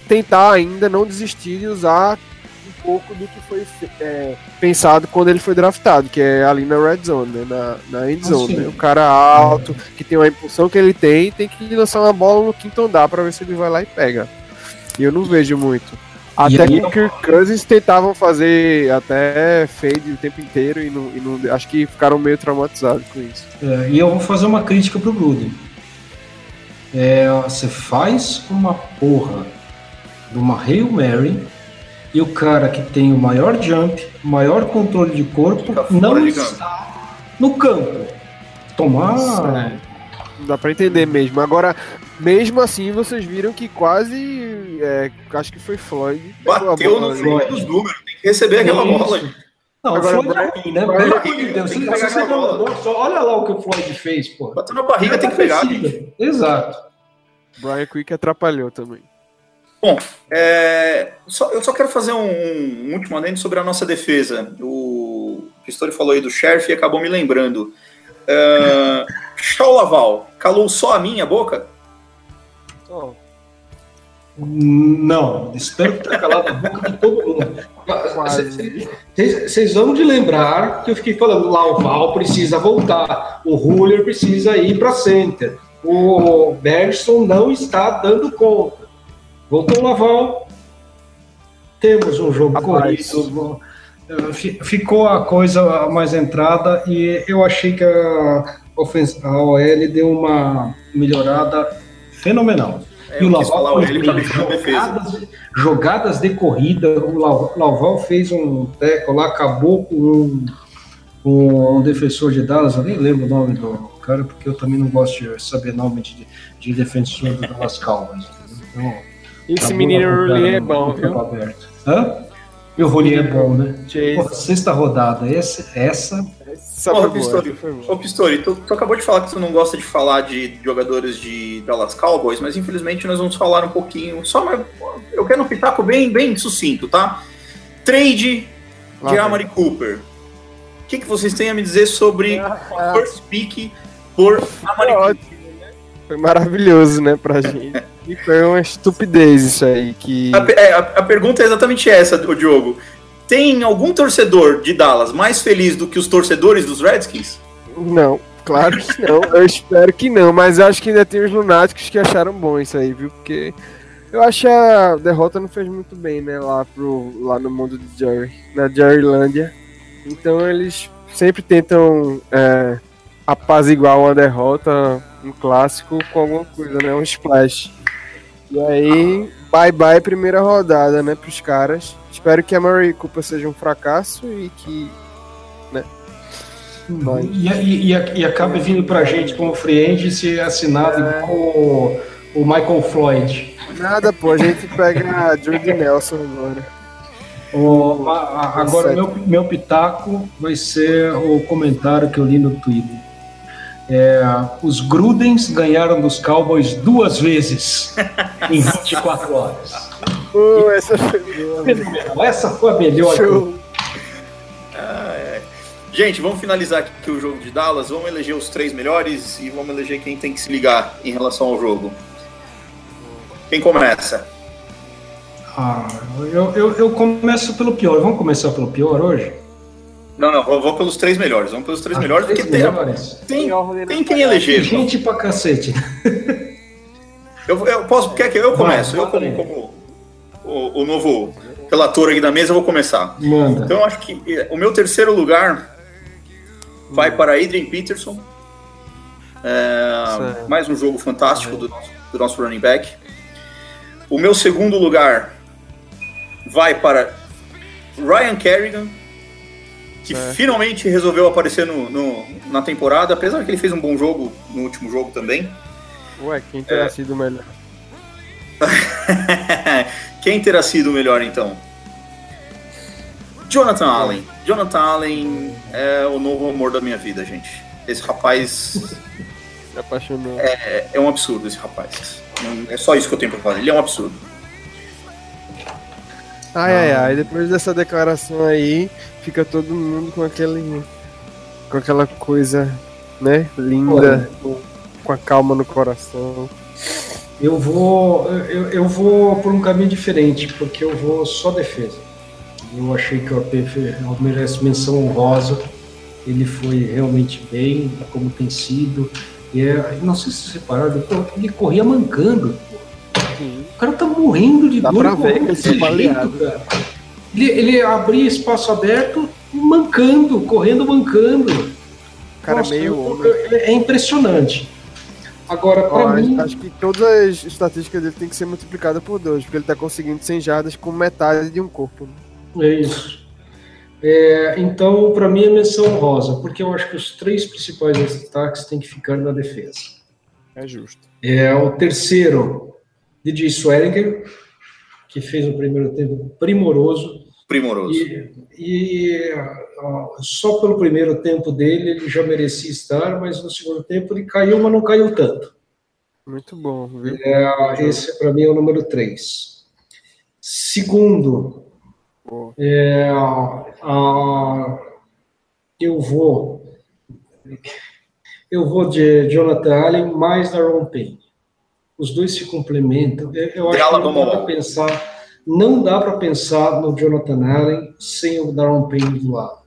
tentar ainda não desistir de usar um pouco do que foi é, pensado quando ele foi draftado, que é ali na red zone, né? na, na end zone. Né? O cara alto, que tem uma impulsão que ele tem, tem que lançar uma bola no quinto andar para ver se ele vai lá e pega. E eu não vejo muito. Até que o Kirk Cousins tentavam fazer até fade o tempo inteiro e, não, e não, acho que ficaram meio traumatizados com isso.
É, e eu vou fazer uma crítica pro Gruden é, você faz uma porra de uma Hail Mary e o cara que tem o maior jump, maior controle de corpo, não está no campo. Tomar.
É, não dá pra entender mesmo. Agora, mesmo assim, vocês viram que quase. É, acho que foi Floyd.
Bateu no Floyd dos números, tem que receber aquela bola.
Não, Agora, o Floyd é ruim, né? Pelo amor de Deus, se você não, olha lá o que o Floyd fez, pô.
Bateu na barriga, tem que pegar.
Exato.
Brian Quick atrapalhou também.
Bom, é, só, eu só quero fazer um, um, último adendo sobre a nossa defesa. O Pistori falou aí do Sheriff e acabou me lembrando. Uh, Shaw Laval, calou só a minha boca?
Oh. Não, espero que tenha calado a boca de todo mundo. Vocês vão de lembrar que eu fiquei falando, Laval precisa voltar, o Ruler precisa ir para center o Bergson não está dando conta. Voltou o Laval, temos um jogo Rapaz. corrido, ficou a coisa mais entrada e eu achei que a, a OL deu uma melhorada fenomenal. É, e o Laval jogadas, jogadas de corrida, o Laval fez um teco lá, acabou com um, um, um defensor de Dallas, eu nem lembro o nome do, cara, porque eu também não gosto de saber nome de, de defensor do Dallas Cowboys. Então,
Esse menino Rulli é bom, viu?
Hã? E o Rulli é bom, né? Pô, sexta rodada, essa... essa...
Ô, Pistori, ô, Pistori tu, tu, acabou de falar que tu não gosta de falar de jogadores de Dallas Cowboys, mas infelizmente nós vamos falar um pouquinho, só mas eu quero um pitaco bem, bem sucinto, tá? Trade de Amari Cooper. O que, que vocês têm a me dizer sobre o first pick por
Amari Foi maravilhoso, né, pra gente. E foi uma estupidez isso aí. Que...
A, é, a, a pergunta é exatamente essa, o Diogo. Tem algum torcedor de Dallas mais feliz do que os torcedores dos Redskins?
Não, claro que não. eu espero que não, mas eu acho que ainda tem os lunáticos que acharam bom isso aí, viu? Porque eu acho que a derrota não fez muito bem, né, lá, pro, lá no mundo de Jerry, na Jerrylândia. Então eles sempre tentam é, apaziguar uma derrota um clássico com alguma coisa, né? Um splash. E aí, bye bye primeira rodada, né, pros caras. Espero que a Murray Cooper seja um fracasso e que Vai.
E, e, e, e acabe vindo pra gente como free agent e ser assinado
É.
com o, o Michael Floyd.
nada, pô, a gente pega a Jordi Nelson agora.
O- a- a- agora, meu, meu pitaco vai ser o comentário que eu li no Twitter. É, os Grudens ganharam dos Cowboys duas vezes em 24 horas.
Pô, essa foi boa.
Essa foi a melhor.
Show.
Gente, vamos finalizar aqui o jogo de Dallas. Vamos eleger os três melhores e vamos eleger quem tem que se ligar em relação ao jogo. Quem começa?
Ah, eu, eu, eu começo pelo pior. Vamos começar pelo pior hoje?
Não, não, vamos pelos três melhores. Vamos pelos três
Ah,
melhores,
três
porque tem,
melhores.
tem, tem
não
quem
Tem
eleger.
gente pra cacete.
Eu, eu posso, quer que eu começo?
Vai,
Eu, como, como o, o novo relator aqui da mesa, eu vou começar.
Manda.
Então, eu acho que eh, o meu terceiro lugar vai para Adrian Peterson. É, mais um jogo fantástico do nosso, do nosso running back. O meu segundo lugar vai para Ryan Kerrigan, que finalmente resolveu aparecer no, no- na temporada, apesar que ele fez um bom jogo no último jogo também.
Ué, quem terá sido melhor?
Quem terá sido o melhor então? Jonathan Allen. Jonathan Allen é o novo amor da minha vida, gente. Esse rapaz
Me apaixonou.
é, é um absurdo, esse rapaz. É só isso que eu tenho pra falar. Ele é um absurdo.
Ai, ai, ai. Depois dessa declaração aí, fica todo mundo com aquele. com aquela coisa, né? Linda, com, com a calma no coração.
Eu vou, eu, eu vou por um caminho diferente, porque eu vou só defesa. Eu achei que o AP merece menção honrosa. Ele foi realmente bem, como tem sido. E é, não sei se vocês repararam, ele corria mancando. O cara tá morrendo de
Dá
dor.
pra ver
correndo
que ele baleado.
cara. Ele, ele abria espaço aberto, mancando, correndo mancando.
Cara
Nossa,
meio
eu-
homem.
eu- é impressionante. Agora,
Ó,
pra mim,
Acho que todas as estatísticas dele tem que ser multiplicadas por dois, porque ele tá conseguindo 100 jardas com metade de um corpo.
É isso. É, então, para mim, é menção rosa, porque eu acho que os três principais destaques têm que ficar na defesa.
É justo.
É, o terceiro, DJ Swearinger, que fez um primeiro tempo primoroso.
Primoroso.
E, e, ó, só pelo primeiro tempo dele ele já merecia estar, mas no segundo tempo ele caiu, mas não caiu tanto.
Muito bom, viu?
É, esse, para mim, é o número três. Segundo,
Pô,
É, a- eu vou. Eu vou de Jonathan Allen mais Aaron Payne. Os dois se complementam. Eu, eu acho que não dá para pensar, não dá para pensar no Jonathan Allen sem o Aaron Payne do lado,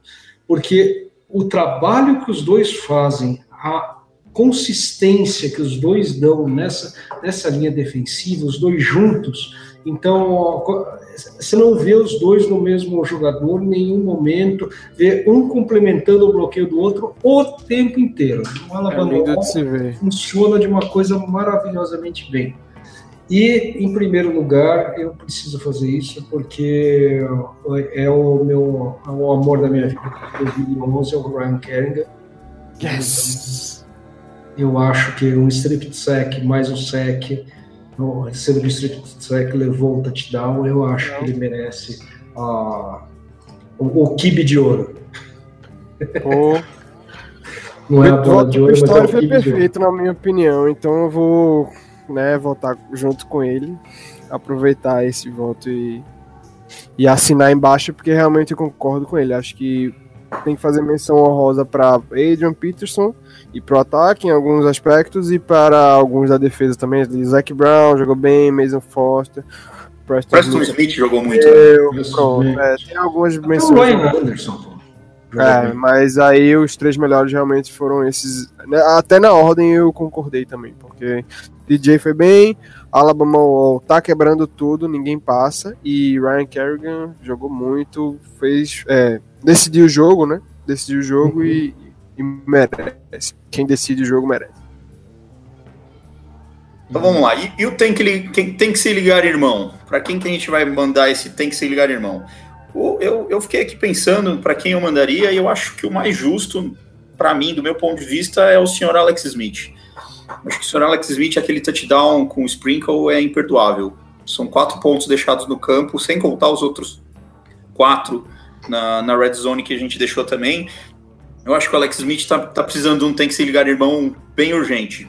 porque o trabalho que os dois fazem, a consistência que os dois dão nessa nessa linha defensiva, os dois juntos. Então, você não vê os dois no mesmo jogador em nenhum momento, vê um complementando o bloqueio do outro o tempo inteiro. O
é
Alabama
se ver.
funciona de uma coisa maravilhosamente bem. E, em primeiro lugar, eu preciso fazer isso porque é o meu é o amor da minha vida. 2011 é o Ryan Kerrigan.
Yes!
Eu acho que um strip sack mais um sack, o recebo de strip sack levou o touchdown. Eu acho que ele merece ah, o, o kibe de ouro.
Pô,
Não é a
o
bola de ouro, mas é o
foi
kibe de ouro.
perfeito, na minha opinião. Então eu vou né, votar junto com ele, aproveitar esse voto e, e assinar embaixo, porque realmente eu concordo com ele. Acho que tem que fazer menção honrosa para Adrian Peterson e pro ataque em alguns aspectos e para alguns da defesa também. Zach Brown jogou bem, Mason Foster, Preston,
Preston
Smith.
Smith jogou muito.
Eu,
Preston
pronto, é, tem algumas
o
menções.
Anderson,
É, mas aí os três melhores realmente foram esses. né, Até na ordem eu concordei também, porque DJ foi bem, Alabama ó, tá quebrando tudo, ninguém passa, e Ryan Kerrigan jogou muito, fez. é, decidiu o jogo, né? Decidiu o jogo e, e merece. Quem decide o jogo merece.
Então vamos lá. E, e o tem que, quem, tem que se ligar, irmão? Para quem que a gente vai mandar esse tem que se ligar, irmão? Eu, eu fiquei aqui pensando para quem eu mandaria e eu acho que o mais justo, para mim, do meu ponto de vista, é o senhor Alex Smith. Acho que o senhor Alex Smith, aquele touchdown com o Sprinkle é imperdoável. São quatro pontos deixados no campo, sem contar os outros quatro na, na red zone que a gente deixou também. Eu acho que o Alex Smith está tá precisando de um tem que se ligar, irmão, bem urgente.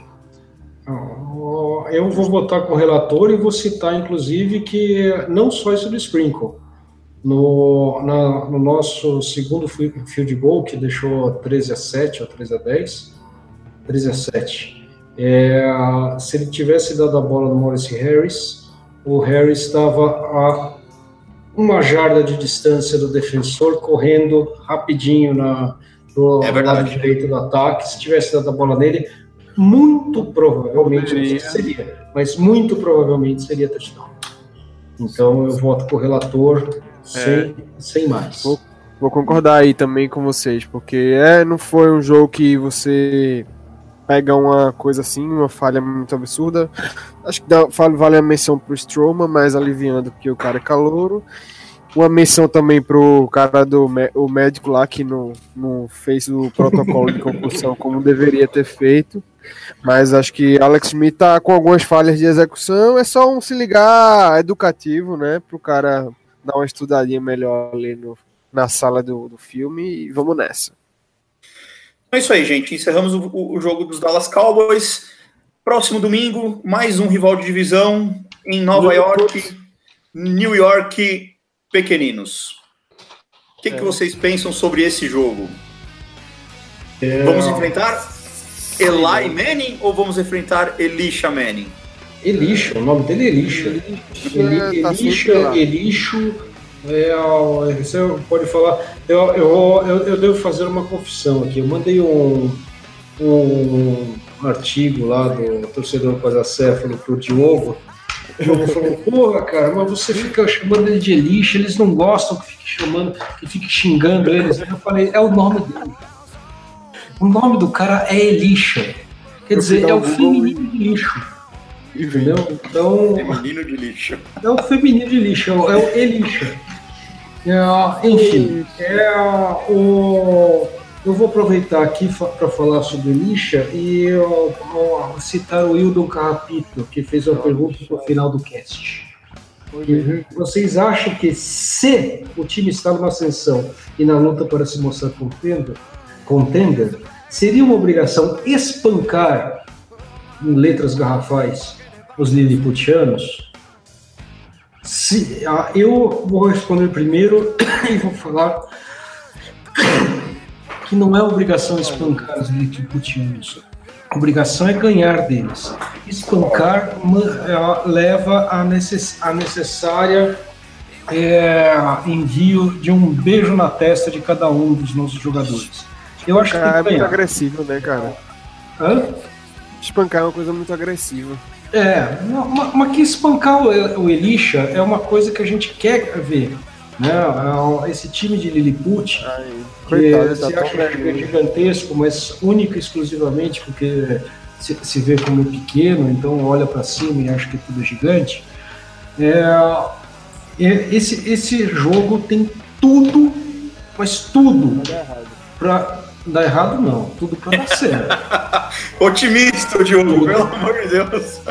Eu vou votar com o relator e vou citar, inclusive, que não só isso do Sprinkle. No, na, no nosso segundo field goal, que deixou 13 a 7 ou 13 a 10, 13 a 7, é, se ele tivesse dado a bola no Morris Harris, o Harris estava a uma jarda de distância do defensor, correndo rapidinho na, pro é lado direito do ataque. Se tivesse dado a bola nele, muito provavelmente seria. seria, mas muito provavelmente seria touchdown. Então eu voto com o relator sem, é. sem mais.
Vou, vou, concordar aí também com vocês, porque é, não foi um jogo que você pega uma coisa assim, uma falha muito absurda. Acho que dá, vale a menção pro Stroma, mas aliviando porque o cara é calouro. Uma menção também pro cara do o médico lá que não, não fez o protocolo de concussão como deveria ter feito. Mas acho que Alex Smith tá com algumas falhas de execução. É só um se ligar educativo, né? Pro cara dar uma estudadinha melhor ali no, na sala do, do filme e vamos nessa.
É isso aí, gente. Encerramos o, o, jogo dos Dallas Cowboys. Próximo domingo, mais um rival de divisão em Nova York, New York pequeninos. O que, é. que vocês pensam sobre esse jogo? É... Vamos enfrentar Eli Manning ou vamos enfrentar Elisha Manning?
Elisha, o nome dele é Elisha. Elisha, tá Elisha Elixo, é, você pode falar. Eu, eu, eu, eu, devo fazer uma confissão aqui. Eu mandei um, um artigo lá do torcedor Quasacéfalo pro Diogo Jogo falou, porra, cara, mas você fica chamando ele de Elisha, eles não gostam que fique chamando, que fique xingando eles. Eu falei, é o nome dele. O nome do cara é Elisha. Quer dizer, é o feminino de lixo. Entendeu? Então.
Feminino de lixo.
É o feminino de lixo, é o Elisha. É, enfim, é o eu vou aproveitar aqui para falar sobre lixa e eu, eu, citar o Hildon Carrapito, que fez uma pergunta no final do cast. Vocês acham que se o time está numa ascensão e na luta para se mostrar contender, contender seria uma obrigação espancar, em letras garrafais, os liliputianos? Se, eu vou responder primeiro e vou falar que não é obrigação espancar os liliputianos. A obrigação é ganhar deles. Espancar leva a, necess, a necessária é, envio de um beijo na testa de cada um dos nossos jogadores.
Eu acho cara, que é muito agressivo, né, cara? Hã? Espancar é uma coisa muito agressiva.
É, mas que espancar o Elisha é uma coisa que a gente quer ver. Né? É esse time de Lilliput, Ai, que coitado, se tá acha que é gigantesco, mas único e exclusivamente porque se, se vê como pequeno, então olha para cima e acha que tudo é gigante. É, é, esse, esse jogo tem tudo, mas tudo para dar errado não, tudo para dar certo.
Otimista, Diogo, pelo amor de Deus.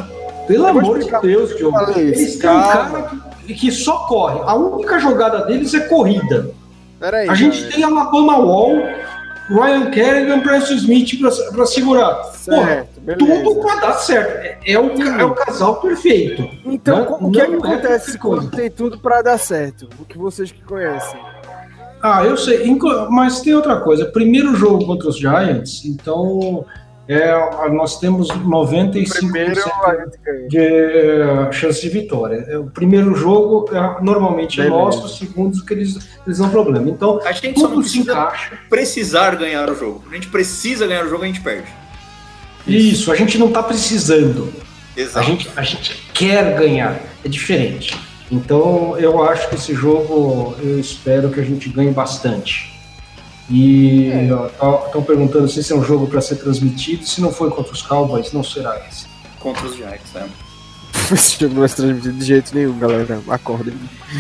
Pelo amor de Deus, Diogo. Eles têm um cara que que só corre. A única jogada deles é corrida. Peraí, a gente tem Alabama Wall, Ryan Kerrigan, Preston Smith para segurar. Certo, Porra, tudo para dar certo. É, é, o, é o casal perfeito.
Então, né? o que, é que acontece quando tem tudo para dar certo? O que vocês que conhecem?
Ah, eu sei. Mas tem outra coisa. Primeiro jogo contra os Giants, então é, nós temos 95% de é, chance de vitória. É, o primeiro jogo é, normalmente é nosso, o segundo que eles, eles dão problema. Então,
a gente só não precisa encaixa. precisar ganhar o jogo. A gente precisa ganhar o jogo, a gente perde.
Isso, a gente não está precisando. Exato. A gente, a gente quer ganhar. É diferente. Então, eu acho que esse jogo, eu espero que a gente ganhe bastante. E estão é. perguntando se esse é um jogo para ser transmitido. Se não foi contra os Cowboys, não será esse.
contra os Giants, né?
Esse jogo não vai ser transmitido de jeito nenhum, galera. Acordem.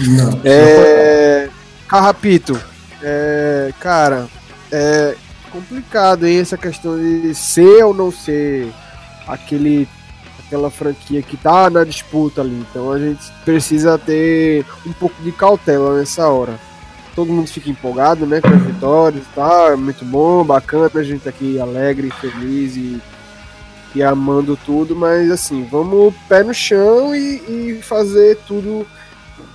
Não.
É. Carrapito. É. Cara, é complicado, hein? Essa questão de ser ou não ser aquele. Aquela franquia que tá na disputa ali. Então a gente precisa ter um pouco de cautela nessa hora. Todo mundo fica empolgado, né? Com as vitórias. É muito bom, bacana. A gente tá aqui alegre, feliz e e amando tudo, mas assim, vamos pé no chão e, e fazer tudo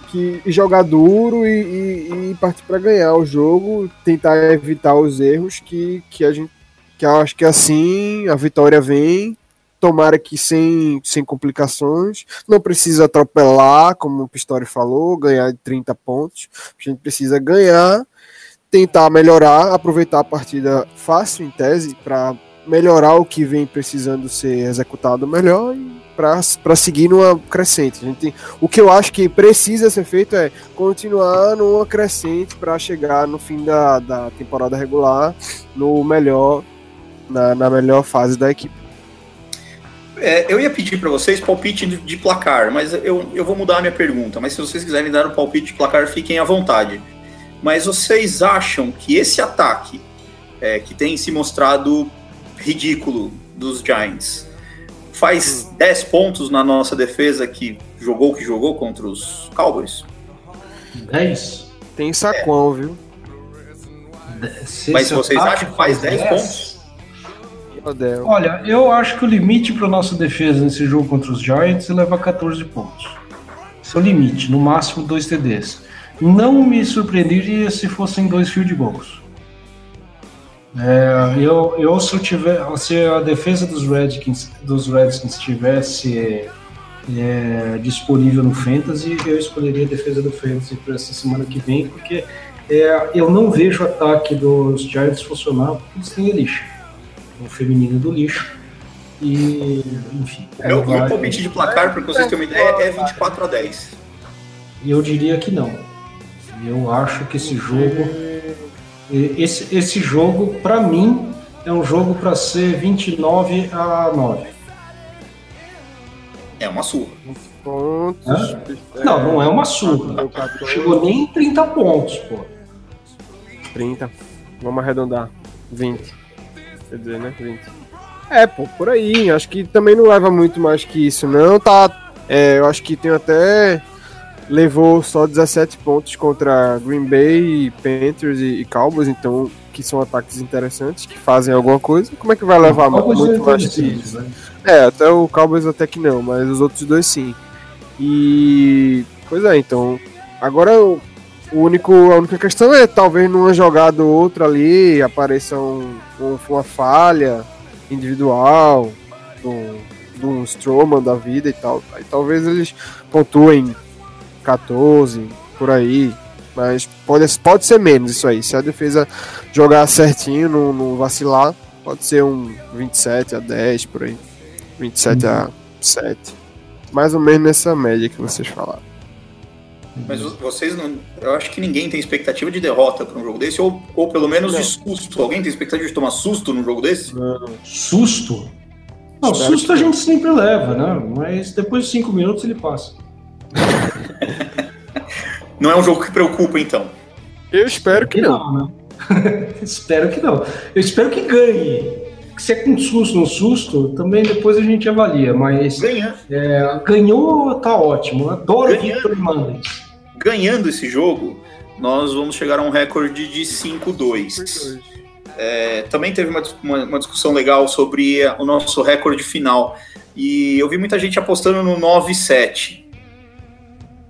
que e jogar duro e, e, e partir para ganhar o jogo, tentar evitar os erros que, que a gente que acho que assim a vitória vem. Tomara que sem, sem complicações. Não precisa atropelar, como o Pistori falou, ganhar de 30 pontos. A gente precisa ganhar, tentar melhorar, aproveitar a partida fácil em tese para melhorar o que vem precisando ser executado melhor e para seguir numa crescente. A gente, o que eu acho que precisa ser feito é continuar numa crescente para chegar no fim da, da temporada regular no melhor na, na melhor fase da equipe.
É, eu ia pedir para vocês palpite de, de, placar, mas eu, eu vou mudar a minha pergunta. Mas se vocês quiserem dar um palpite de placar, fiquem à vontade. Mas vocês acham que esse ataque, é, que tem se mostrado ridículo dos Giants. Faz hum. 10 pontos na nossa defesa que jogou o que jogou contra os Cowboys.
10?
Tem saquão, é. viu?
Se Mas vocês acham que faz 10, 10 pontos?
Olha, eu acho que o limite para nossa defesa nesse jogo contra os Giants é levar 14 pontos. Esse é o limite, no máximo dois TDs. Não me surpreenderia se fossem dois field goals. É, eu, eu se eu tiver, se a defesa dos Redskins, dos Redskins estivesse é, disponível no Fantasy, eu escolheria a defesa do Fantasy para essa semana que vem, porque é, eu não vejo o ataque dos Giants funcionar porque eles têm lixo, o feminino do lixo. E, enfim.
Meu, meu palpite de placar, para vocês terem uma ideia, é 24 a 10.
E eu diria que não. Eu acho que esse jogo esse, esse jogo, para mim, é um jogo para ser 29 a 9.
É uma surra.
Pontos. Não, não é uma surra. Chegou nem em 30 pontos, pô.
30. Vamos arredondar. 20. Quer dizer, né? 20. É, pô, por aí. Acho que também não leva muito mais que isso, não. Tá. É, eu acho que tem até levou só 17 pontos contra Green Bay, Panthers e, Cowboys, então que são ataques interessantes, que fazem alguma coisa. Como é que vai levar muito mais que isso? Né? É, até o Cowboys até que não, mas os outros dois sim. E pois é, então agora o único, a única questão é talvez numa jogada ou outra ali apareça um, um, uma falha individual do, do Strowman da vida e tal. Aí talvez eles pontuem 14, por aí. Mas pode, pode ser menos isso aí. Se a defesa jogar certinho, não, não vacilar, pode ser um 27 a 10 por aí. 27 uhum. a 7. Mais ou menos nessa média que vocês falaram.
Mas vocês não. Eu acho que ninguém tem expectativa de derrota para um jogo desse, ou, ou pelo menos não. de susto. Alguém tem expectativa de tomar susto num jogo desse?
Não. Susto? Não, Espero susto a gente sempre leva, né? Mas depois de 5 minutos ele passa.
não é um jogo que preocupa, então.
Eu espero que não.
não né? espero que não. Eu espero que ganhe. Se é com susto no susto, também depois a gente avalia. Mas
Ganha.
É, ganhou, tá ótimo. Adoro Ganhando, Victor Mendes.
Ganhando esse jogo, nós vamos chegar a um recorde de 5-2. É, também teve uma, uma, uma, discussão legal sobre o nosso recorde final. E eu vi muita gente apostando no 9-7.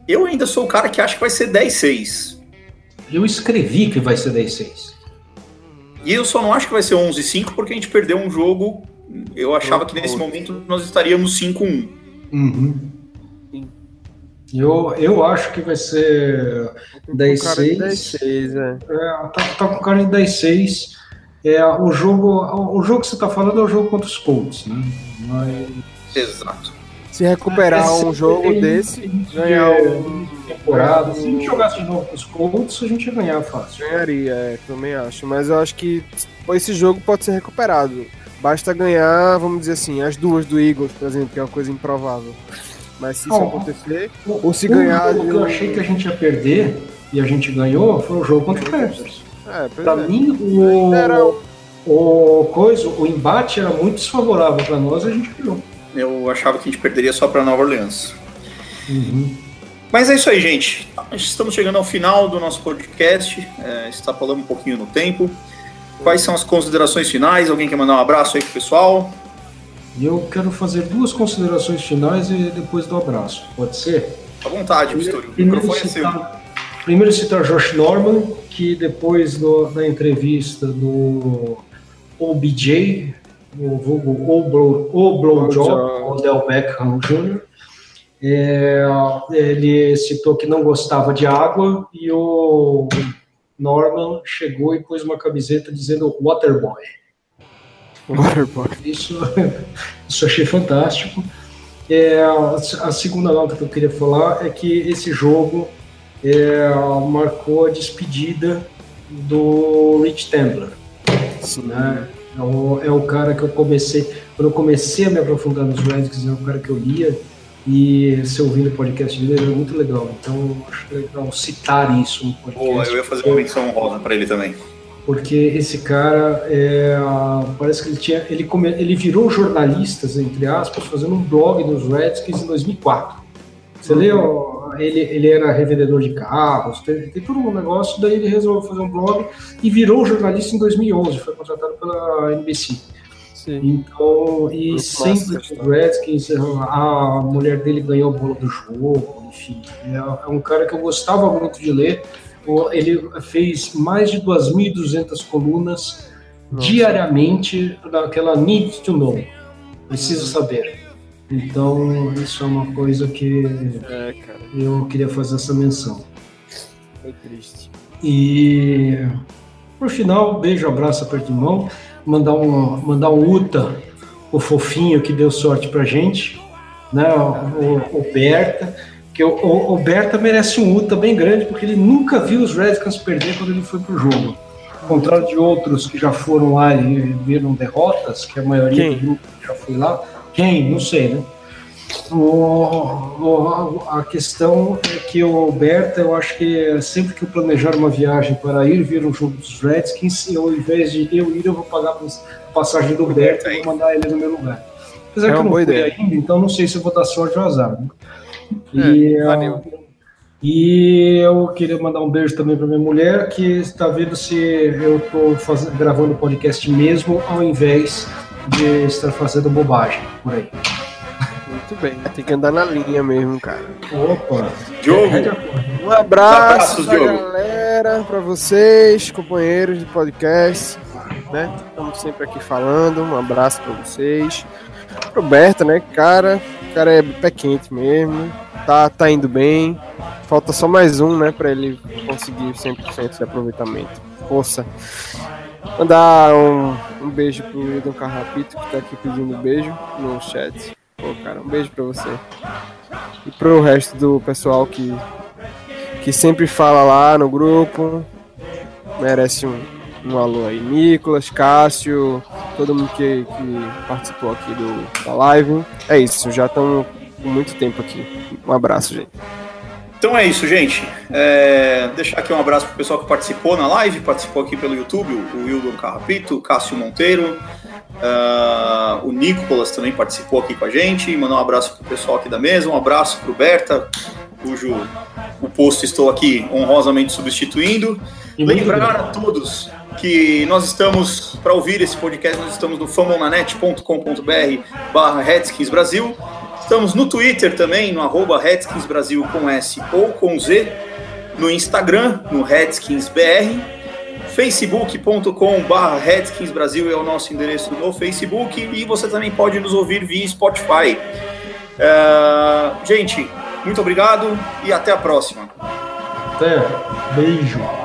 Eu ainda sou o cara que acha que vai ser 10-6.
Eu escrevi que vai ser 10-6.
E eu só não acho que vai ser 11-5 porque a gente perdeu um jogo. Eu achava que nesse momento nós estaríamos 5-1.
Uhum. Eu, eu acho que vai ser 10-6. 10-6, é. é. tá, tá com cara de 10-6. É, o, jogo, o jogo que você está falando é o jogo contra os Colts, né? Mas...
Exato
se recuperar um jogo desse, ganhar um.
Temporada. Se a gente jogasse de novo com os Colts, a gente ia ganhar fácil.
Ganharia, é, também acho. Mas eu acho que esse jogo pode ser recuperado. Basta ganhar, vamos dizer assim, as duas do Eagles, por exemplo, que é uma coisa improvável. Mas se isso
Oh.
acontecer,
O-
ou se
o
ganhar.
jogo que eu achei que a gente ia perder e a gente ganhou foi o jogo contra o Panthers.
É,
Pra
é.
mim, o,
Era o-
o, coisa, o embate era muito desfavorável pra nós e a gente ganhou.
Eu achava que a gente perderia só para Nova Orleans.
Uhum.
Mas é isso aí, gente. Estamos chegando ao final do nosso podcast. É, está falando um pouquinho no tempo. Quais são as considerações finais? Alguém quer mandar um abraço aí pro pessoal?
E eu quero fazer duas considerações finais e depois do abraço. Pode ser?
À vontade, Mistura. O microfone é seu.
citar, primeiro citar Josh Norman, que depois do- da entrevista do OBJ, o vulgo O Odell Beckham Jr., é, ele citou que não gostava de água e o Norman chegou e pôs uma camiseta dizendo Waterboy. Isso, isso achei fantástico. É, a segunda nota que eu queria falar é que esse jogo é, marcou a despedida do Rich Tambler.
Sim.
Né? É, o, é o cara que eu comecei, quando eu comecei a me aprofundar nos Redskins, é o cara que eu lia e se ouvindo o podcast dele era muito legal. Então acho legal citar isso no
Boa,
podcast.
eu ia fazer uma menção honrosa para ele também.
Porque esse cara é, parece que ele tinha ele come, ele virou jornalista entre aspas fazendo um blog dos Redskins em 2004 você leu ele ele era revendedor de carros tem, todo um negócio daí ele resolveu fazer um blog e virou jornalista em 2011 foi contratado pela NBC
Sim.
então e
Muito
sempre os Redskins a mulher dele ganhou a bola do jogo enfim. É, é um cara que eu gostava muito de ler o- ele fez mais de 2.200 colunas
Nossa.
diariamente daquela need to know, preciso saber. Então, isso é uma coisa que
É,
eu queria fazer essa menção.
foi triste.
E, por final, beijo, abraço, aperto de mão, mandar um, mandar um Uta, o fofinho que deu sorte pra gente, né, o, o Berta, que o, o, o Berta merece um Uta bem grande, porque ele nunca viu os Redskins perder quando ele foi pro jogo. Ao contrário de outros que já foram lá e viram derrotas, que a maioria
Quem?
do grupo já foi lá. Quem? Não sei, né? O- o- a questão é que o Alberto, eu acho que sempre que eu planejar uma viagem para ir ver um jogo dos Redskins, eu, ao invés de eu ir, eu vou pagar a passagem do Alberto e vou mandar ele no meu lugar. Apesar
É
que eu não fui
ideia.
ainda, então não sei se eu vou dar sorte ou azar. Né? E,
É, valeu.
e eu queria mandar um beijo também para minha mulher, que está vendo se eu estou gravando o podcast mesmo, ao invés de estar fazendo bobagem por aí.
Muito bem, tem que andar na linha mesmo, cara.
Opa!
Diogo,
Um abraço pra
Diogo.
galera, pra vocês, companheiros de podcast, né? Estamos sempre aqui falando. Um abraço pra vocês. Roberta, né, cara? O cara é pé quente mesmo. Tá, tá indo bem. Falta só mais um, né, pra ele conseguir 100% de aproveitamento. Força. Mandar um, um beijo pro Idon Carrapito, que tá aqui pedindo beijo no chat. Pô, cara, um beijo pra você. E pro resto do pessoal que, que sempre fala lá no grupo. Merece um, um alô aí. Nicolas, Cássio, todo mundo que, que participou aqui do, da live. É isso, já estamos com muito tempo aqui. Um abraço, gente.
Então é isso, gente. É, deixar aqui um abraço pro pessoal que participou na live, participou aqui pelo YouTube, o Wildon Carrapito, o Cássio Monteiro, ah, o Nicolas também participou aqui com a gente. Mandar um abraço pro pessoal aqui da mesa, um abraço pro Berta, cujo o posto estou aqui honrosamente substituindo.
E
Lembrar a todos que nós estamos, para ouvir esse podcast, nós estamos no famonanet.com.br barra Redskins Brasil. Estamos no Twitter também, no arroba Redskins Brasil com S ou com Z. No Instagram, no RedskinsBR. facebook.com barra Redskins Brasil é o nosso endereço no Facebook. E você também pode nos ouvir via Spotify. É, gente, muito obrigado e até a próxima.
Até. Beijo.